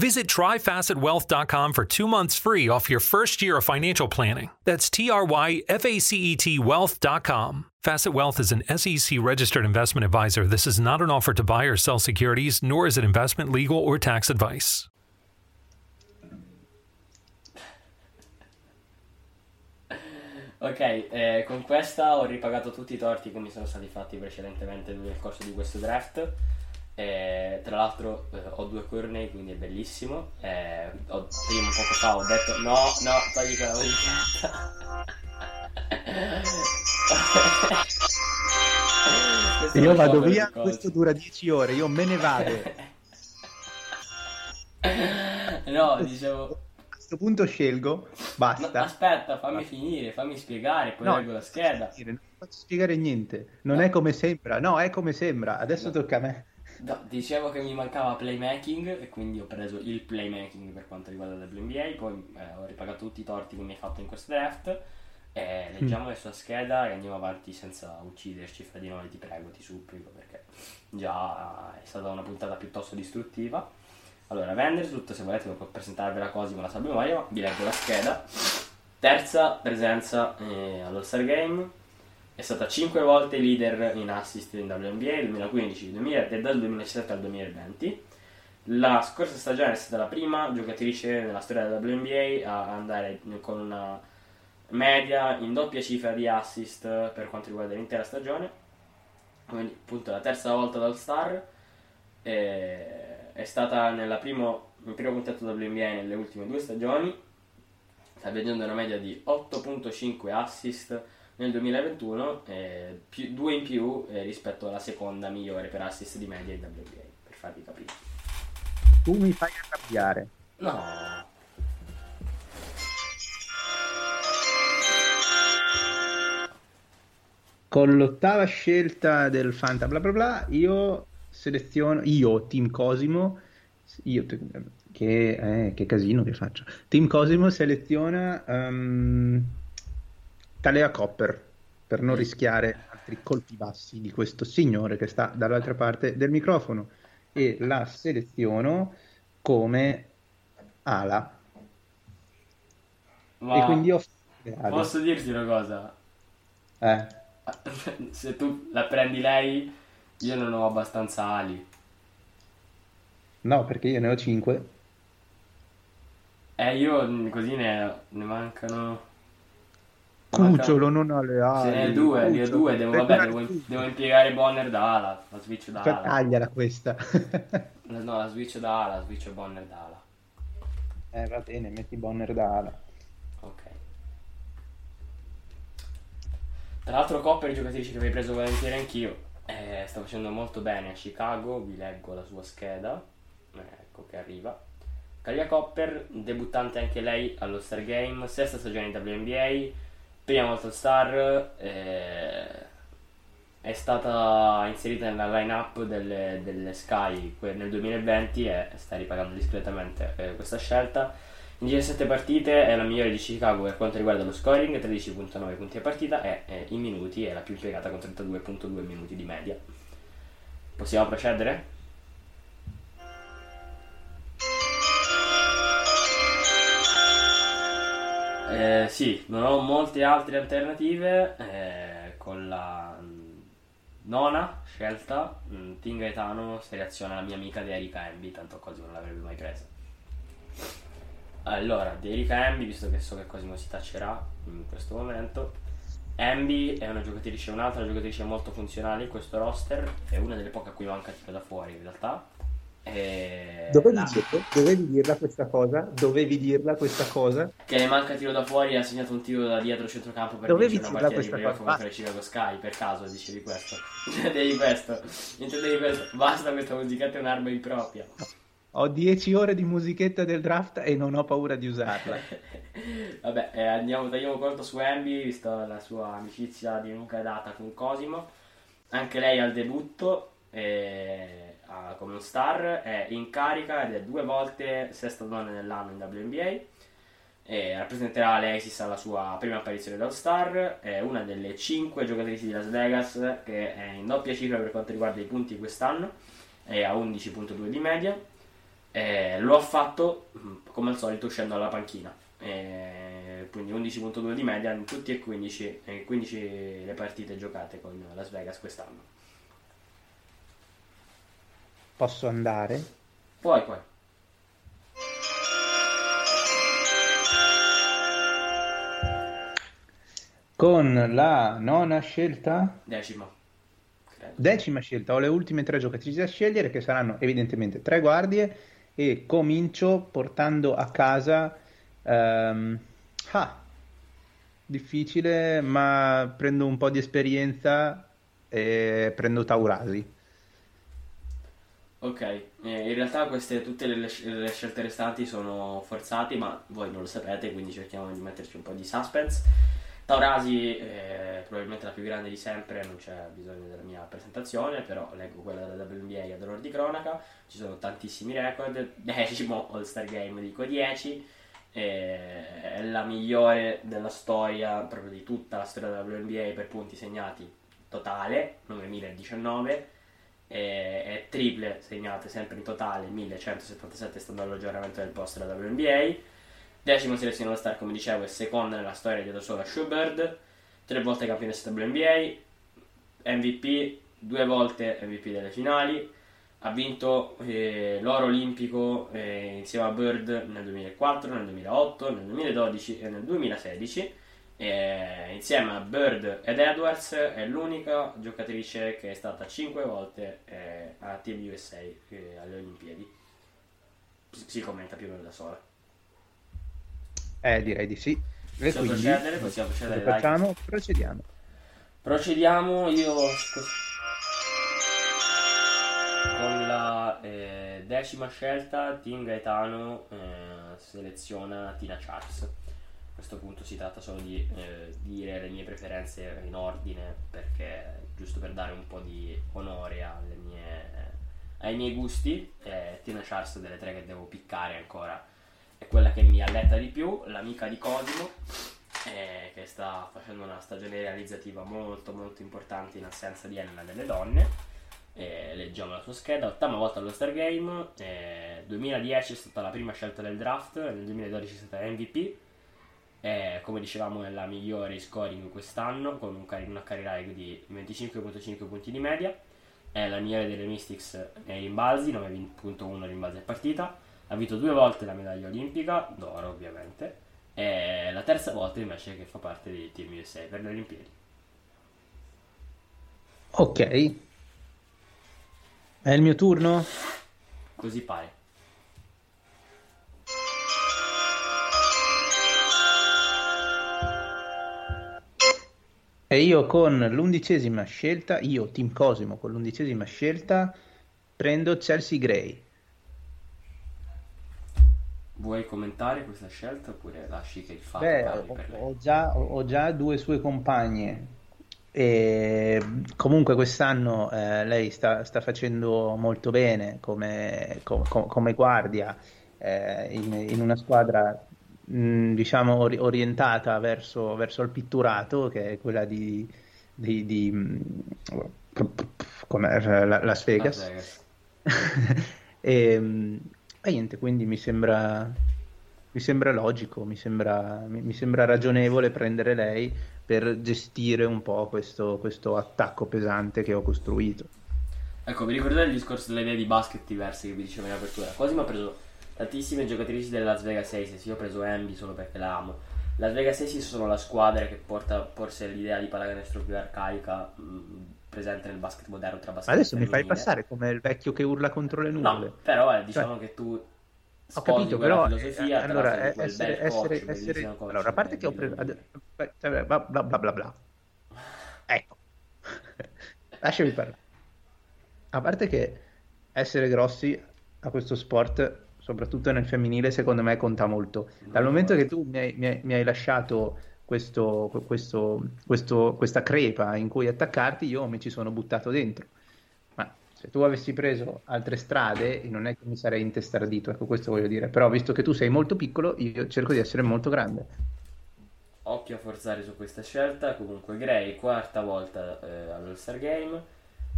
Visit tryfacetwealth.com for two months free off your first year of financial planning. That's T R Y F A C E T wealth.com. Facet Wealth is an SEC registered investment advisor. This is not an offer to buy or sell securities, nor is it investment, legal, or tax advice. Ok, eh, con questa ho ripagato tutti i torti che mi sono stati fatti precedentemente nel corso di questo draft. Eh, tra l'altro eh, ho due cornei, quindi è bellissimo. Eh, ho, prima un poco fa ho detto no, no, togli quella Io vado via, questo dura 10 ore, io me ne vado. no, dicevo... A questo punto scelgo, basta. No, aspetta, fammi finire, fammi spiegare, poi No, leggo la scheda. Non faccio spiegare niente, non è come sembra, no, è come sembra, adesso tocca a me. No, dicevo che mi mancava playmaking e quindi ho preso il playmaking per quanto riguarda la WNBA, poi eh, ho ripagato tutti i torti che mi hai fatto in questo draft. E leggiamo la sua scheda e andiamo avanti senza ucciderci fra di noi, ti prego, ti supplico, perché già è stata una puntata piuttosto distruttiva. Allora, Vandersloot, se volete, per presentarvela così con la sua memoria, vi leggo la scheda. Terza presenza eh, all'All-Star Game, è stata 5 volte leader in assist in WNBA 2015, 2000 e dal 2017 al 2020. La scorsa stagione è stata la prima giocatrice nella storia della WNBA a andare con una media in doppia cifra di assist per quanto riguarda l'intera stagione. Quindi, appunto, la terza volta dal star. E è stata nel primo contatto WNBA nelle ultime due stagioni. Sta vedendo una media di 8.5 assist nel 2021, eh, più, due in più eh, rispetto alla seconda migliore per assist di media in WNBA, per farvi capire. Tu mi fai arrabbiare. No. Con l'ottava scelta del Fanta bla bla bla, io seleziono, io, Team Cosimo, io, che, eh, che casino che faccio, Team Cosimo seleziona um, Talea Copper per non rischiare altri colpi bassi di questo signore che sta dall'altra parte del microfono e la seleziono come ala. Ma E quindi ho... posso dirti una cosa? Eh. Se tu la prendi lei, io non ho abbastanza ali. No, perché io ne ho 5. Eh, io così ne, ne mancano. Cucciolo non ha le ali. Se ne ho due, ne ho due, devo, vabbè, devo, devo impiegare Bonner da ala, la switch da Cioè, ala. tagliala questa. No, la switch da ala, la switch Bonner da ala. eh, va bene, metti Bonner da ala. Ok. Tra l'altro Copper, giocatrice che avevo preso volentieri anch'io, eh, sta facendo molto bene a Chicago, vi leggo la sua scheda, Eh, ecco che arriva. Kalia Copper, debuttante anche lei allo Star Game, sesta stagione in WNBA, prima All Star, eh, è stata inserita nella line-up delle, delle Sky nel 2020 e sta ripagando discretamente eh, questa scelta. In 17 partite è la migliore di Chicago per quanto riguarda lo scoring, 13.9 punti a partita e eh, in minuti è la più impiegata con 32.2 minuti di media. Possiamo procedere? Sì, non ho molte altre alternative. Eh, con la nona scelta, mh, Team Gaetano seleziona la mia amica di Erika Embi, tanto Cosimo non l'avrebbe mai presa. Allora, di Erika Embi, visto che so che Cosimo si taccerà in questo momento, Embi è una giocatrice, un'altra giocatrice molto funzionale in questo roster, è una delle poche a cui manca tiro da fuori in realtà. E Dovevi, la- dirlo? Dovevi dirla questa cosa? Dovevi dirla questa cosa? che le manca tiro da fuori ha segnato un tiro da dietro centrocampo per Dovevi vincere una partita di playoff contro le Chicago Sky per caso dicevi questo intendevi questo intendevi questo basta questa musichetta è un'arma impropria Ho 10 ore di musichetta del draft e non ho paura di usarla. vabbè eh, andiamo tagliamo corto su Embi vista la sua amicizia di lunga data con Cosimo anche lei al debutto eh, ha- come un star è in carica ed è due volte sesta donna nell'anno in WNBA e rappresenterà l'Asis alla sua prima apparizione da All-Star, è una delle 5 giocatrici di Las Vegas che è in doppia cifra per quanto riguarda i punti quest'anno, è a 11.2 di media, e lo ha fatto come al solito uscendo dalla panchina, E quindi 11.2 di media in tutti e 15, e 15 le partite giocate con Las Vegas quest'anno. Posso andare? Poi poi. Con la nona scelta, Decima. decima scelta, ho le ultime tre giocatrici da scegliere che saranno evidentemente tre guardie e comincio portando a casa... ehm, ah, difficile, ma prendo un po' di esperienza e prendo Taurasi. Ok, eh, in realtà queste tutte le, le scelte restanti sono forzate, ma voi non lo sapete, quindi cerchiamo di metterci un po' di suspense. Taurasi è probabilmente la più grande di sempre, non c'è bisogno della mia presentazione, però leggo quella della WNBA a dolor di cronaca, ci sono tantissimi record, decimo All-Star Game dico 10, eh, è la migliore della storia, proprio di tutta la storia della WNBA per punti segnati totale, 9019, e, e triple segnate sempre in totale 1177 stando all'aggiornamento del post della WNBA decimo selezione all-star come dicevo e seconda nella storia di da sola Schubert. Tre volte campionessa WNBA MVP due volte MVP delle finali. Ha vinto eh, l'oro olimpico eh, insieme a Bird nel 2004, nel 2008, nel 2012 e nel 2016 e insieme a Bird ed Edwards è l'unica giocatrice che è stata 5 volte eh, a Team USA eh, alle Olimpiadi. Si, si commenta più o meno da sola. Eh, direi di sì. E Possiamo quindi procedere? Possiamo procedere, facciamo? Procediamo. Procediamo io con la eh, decima scelta. Team Gaetano eh, seleziona Tina Charles. Questo punto si tratta solo di eh, dire le mie preferenze in ordine perché giusto per dare un po' di onore mie- ai miei gusti. Eh, Tina Charles delle tre che devo piccare ancora è quella che mi alletta di più, l'amica di Cosimo eh, che sta facendo una stagione realizzativa molto molto importante in assenza di Elena delle donne. Eh, leggiamo la sua scheda, ottava volta allo Star Game, eh, 2010 è stata la prima scelta del draft, nel 2012 è stata MVP, eh, come dicevamo è la migliore in scoring quest'anno con un car- una career high di 25.5 punti di media, è la migliore delle Mystics nei rimbalzi, 9.1 rimbalzi a partita, ha vinto due volte la medaglia olimpica, d'oro ovviamente, è la terza volta invece che fa parte di Team USA per le Olimpiadi. Ok. È il mio turno? Così pare. E io con l'undicesima scelta, io, Team Cosimo, con l'undicesima scelta, prendo Chelsea Gray. Vuoi commentare questa scelta oppure lasci che il fatto Beh, ho, ho già, ho già due sue compagne. E comunque quest'anno eh, lei sta, sta facendo molto bene come, co- co- come guardia eh, in, in una squadra mh, diciamo ori- orientata verso, verso, il pitturato, che è quella di, di, di mh, come, Las Vegas. Las Vegas. e, e niente, quindi mi sembra, mi sembra logico, mi sembra, mi sembra, ragionevole prendere lei per gestire un po' questo, questo, attacco pesante che ho costruito. Ecco, vi ricordate il discorso delle idee di basket diverse che vi dicevo in apertura? Quasi mi ha preso tantissime giocatrici della Las Vegas Aces, io ho preso Ambi solo perché la amo. Las Vegas Aces sono la squadra che porta forse l'idea di pallacanestro più arcaica mh, presente nel basket moderno tra basket Adesso mi fai passare come il vecchio che urla contro le nuvole. No, però eh, diciamo cioè... che tu ho capito, però filosofia, eh, allora, essere, essere, essere, allora, a parte che ho preso cioè, bla bla bla bla bla. Ecco. Lasciami parlare. A parte che essere grossi a questo sport, soprattutto nel femminile, secondo me conta molto. Dal momento che tu mi hai, mi hai, mi hai lasciato questo, questo, questo, questa crepa in cui attaccarti, io mi ci sono buttato dentro se tu avessi preso altre strade, non è che mi sarei intestardito, ecco questo voglio dire. Però visto che tu sei molto piccolo, io cerco di essere molto grande. Occhio a forzare su questa scelta. Comunque, Gray, quarta volta eh, all'All-Star Game,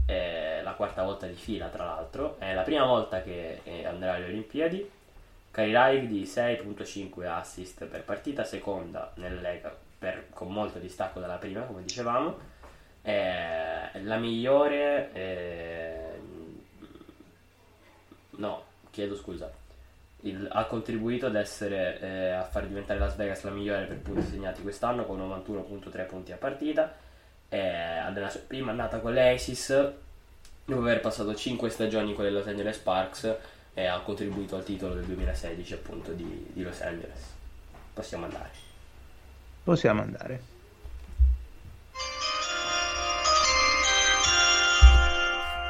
eh, la quarta volta di fila, tra l'altro. È la prima volta che eh, andrà alle Olimpiadi. Kari Raik di 6.5 assist per partita, seconda nel Lega per, con molto distacco dalla prima, come dicevamo. la migliore eh, no, chiedo scusa, il, ha contribuito ad essere eh, a far diventare Las Vegas la migliore per punti segnati quest'anno con 91.3 punti a partita. Eh, nella sua prima annata con l'Asis, dopo aver passato 5 stagioni con le Los Angeles Sparks, eh, ha contribuito al titolo del 2016 appunto di, di Los Angeles. Possiamo andare. Possiamo andare.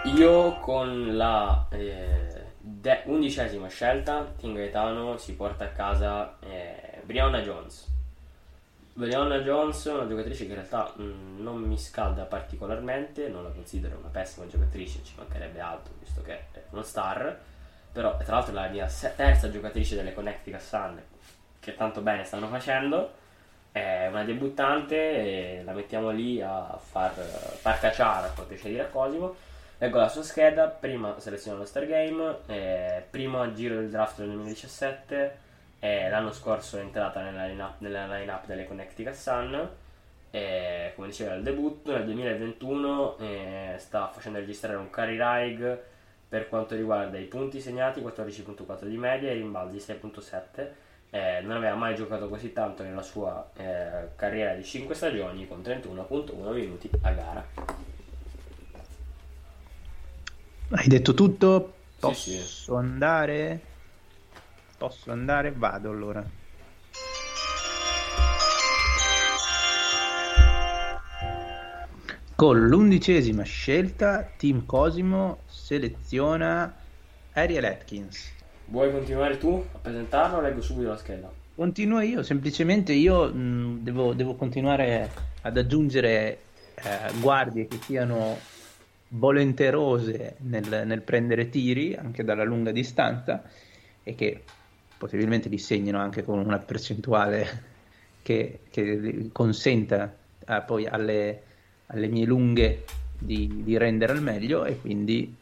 Io con la eh, De- undicesima scelta, Team Gaetano si porta a casa eh, Brianna Jones. Brianna Jones una giocatrice che in realtà mh, mm, non mi scalda particolarmente, non la considero una pessima giocatrice, ci mancherebbe altro visto che è uno star, però tra l'altro è la mia terza giocatrice delle Connecticut Sun che tanto bene stanno facendo, è una debuttante e la mettiamo lì a far, far cacciare, a far piacere a Cosimo Leggo la sua scheda, prima selezione allo Star Game, eh, primo giro del draft del 2017, eh, l'anno scorso è entrata nella line-up, nella line-up delle Connecticut Sun, eh, come diceva il debutto, nel 2021 eh, sta facendo registrare un carry ride per quanto riguarda i punti segnati 14.4 di media e i rimbalzi 6.7 eh, non aveva mai giocato così tanto nella sua eh, carriera di 5 stagioni con 31.1 minuti a gara hai detto tutto? Posso sì, sì. andare? Posso andare? Vado allora. Con l'undicesima scelta, Team Cosimo seleziona Ariel Atkins. Vuoi continuare tu a presentarlo leggo subito la scheda? Continuo io, semplicemente io mh, devo, devo, continuare ad aggiungere eh, guardie che siano volenterose nel, nel, prendere tiri anche dalla lunga distanza e che possibilmente li segnino anche con una percentuale che, che consenta a, poi alle, alle, mie lunghe di, di, rendere al meglio e quindi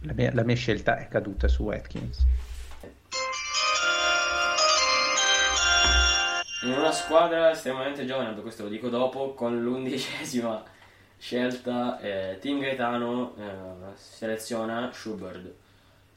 la mia, la mia scelta è caduta su Atkins. In una squadra estremamente giovane, questo lo dico dopo, con l'undicesima scelta eh, Team Gaetano eh, seleziona Schubert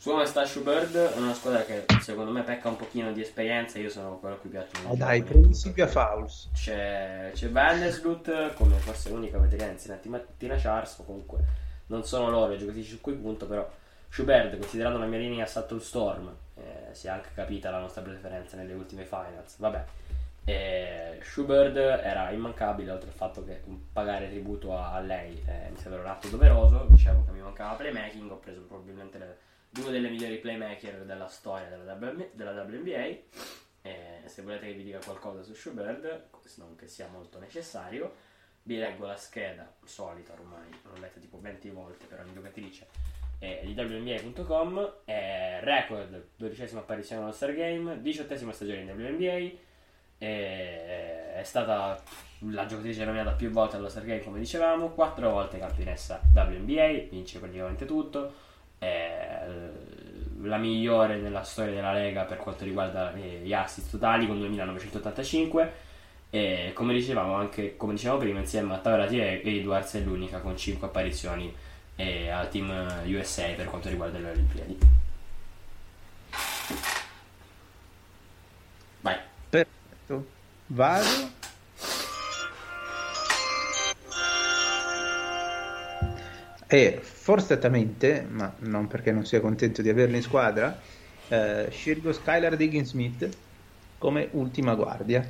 Sua Maestà Schubert è una squadra che secondo me pecca un pochino di esperienza io sono quello a cui piacciono oh dai prendi Silvia Fauls c'è, c'è Vanderslut come forse l'unica veterana insieme a Tina Charles o comunque non sono loro i giocatrici su cui punto però Schubert considerando la mia linea Sattel Storm eh, si è anche capita la nostra preferenza nelle ultime finals. Vabbè e Schubert era immancabile, oltre al fatto che pagare tributo a, lei eh, mi sembra un atto doveroso. Dicevo che mi mancava playmaking, ho preso probabilmente le, due delle migliori playmaker della storia della, WNBA. E se volete che vi dica qualcosa su Schubert, non che sia molto necessario, vi leggo la scheda solita ormai, l'ho letta tipo 20 volte per ogni giocatrice. eh, di WNBA.com, eh, record, dodicesima apparizione allo Star Game, diciottesima stagione in WNBA, eh, è stata la giocatrice nominata più volte allo Star Game come dicevamo, quattro volte campionessa WNBA, vince praticamente tutto, è la migliore nella storia della Lega per quanto riguarda gli assist totali con 2985 e come dicevamo anche come dicevamo prima insieme a Taverati e Edwards è l'unica con 5 apparizioni eh, al team USA per quanto riguarda le Olimpiadi. Vai. Perfetto. Vado e forzatamente ma non perché non sia contento di averlo in squadra eh, scelgo Skylar Diggins Smith come ultima guardia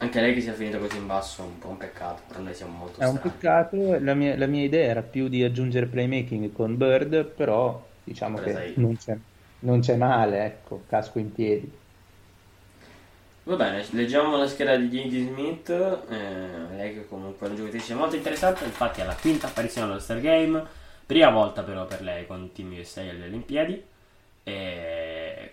anche lei che sia finita così in basso è un po' un peccato, per noi siamo molto È un peccato, la mia, la mia, idea era più di aggiungere playmaking con Bird, però diciamo che non c'è, non c'è, male, ecco, casco in piedi. Va bene, leggiamo la scheda di Gigi Smith, eh, lei che comunque è una giocatrice molto interessante, infatti è la quinta apparizione allo Star Game, prima volta però per lei con Team USA alle Olimpiadi, e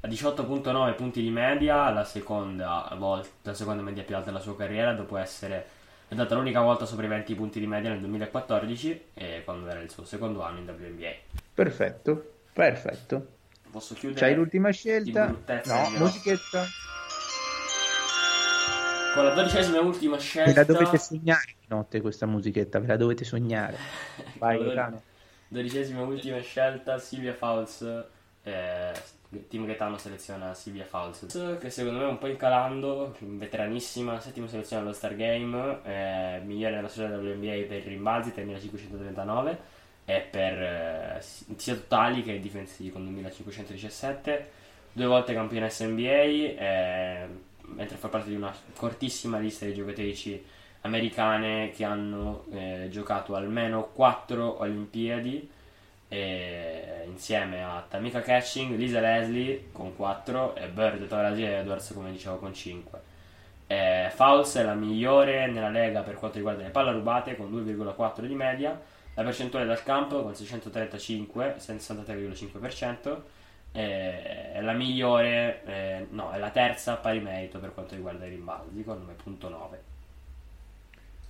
a 18.9 punti di media, la seconda, volta, la seconda media più alta della sua carriera, dopo essere andata l'unica volta sopra i 20 punti di media nel 2014, e quando era il suo secondo anno in WNBA. Perfetto, perfetto. Posso chiudere? C'hai l'ultima scelta? No, musichetta. Con la dodicesima e ultima scelta. Ve la dovete sognare di notte questa musichetta, ve la dovete sognare. Vai, Gaetano. Dodicesima e ultima scelta, Silvia Fouls. Eh, Team Gaetano seleziona Silvia Fouls che secondo me è un po' incalando veteranissima settima selezione allo Star Game eh, migliore nella storia dell'NBA per rimbalzi 3539 e per eh, sia totali che difensivi con 2517 due volte campionessa NBA eh, mentre fa parte di una cortissima lista di giocatrici americane che hanno eh, giocato almeno 4 Olimpiadi e insieme a Tamika Catching, Lisa Leslie con 4 e Bird, Torasi e Edwards come dicevo con 5. E Fouls è la migliore nella lega per quanto riguarda le palle rubate con 2,4 di media, la percentuale dal campo con 635, 63,5%, è la migliore, eh, no, è la terza pari merito per quanto riguarda i rimbalzi con 9.9.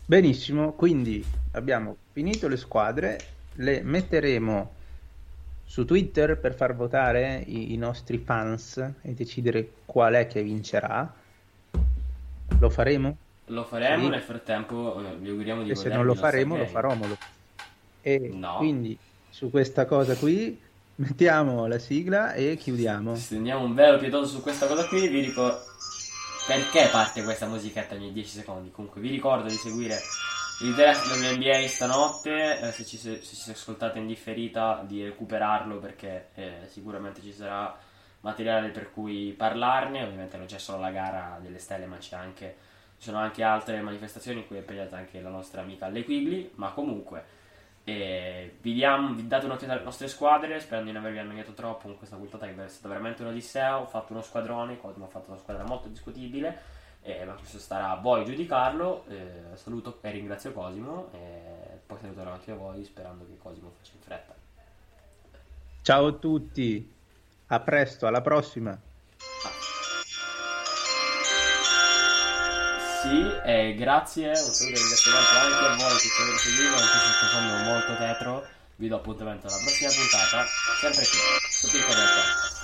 Benissimo, quindi abbiamo finito le squadre le metteremo su Twitter per far votare i, i, nostri fans e decidere qual è che vincerà. Lo faremo? Lo faremo, sì. nel frattempo eh, vi auguriamo di E se non lo faremo, lo faromolo. E no. quindi su questa cosa qui mettiamo la sigla e chiudiamo. Stendiamo un velo pietoso su questa cosa qui, vi ricordo perché parte questa musichetta ogni 10 secondi. Comunque vi ricordo di seguire il draft dell'NBA stanotte, eh, se, ci, se, ci ascoltate in differita di recuperarlo perché eh, sicuramente ci sarà materiale per cui parlarne, ovviamente non c'è solo la gara delle stelle ma c'è anche, ci sono anche altre manifestazioni in cui è impegnata anche la nostra amica Le Quigley, ma comunque eh, vi, diamo, vi date un'occhiata alle nostre squadre sperando di non avervi annoiato troppo con questa puntata che è stata veramente un'odissea, ho fatto uno squadrone, Cosmo ha fatto una squadra molto discutibile eh, ma questo starà a voi giudicarlo. Eh, saluto e ringrazio Cosimo e poi saluterò anche voi sperando che Cosimo faccia in fretta. Ciao a tutti, a presto, alla prossima. Sì, e grazie, un saluto e ringraziamento anche a voi che ci avete seguito, anche se facendo molto tetro. Vi do appuntamento alla prossima puntata, sempre qui, su Piccolo Podcast.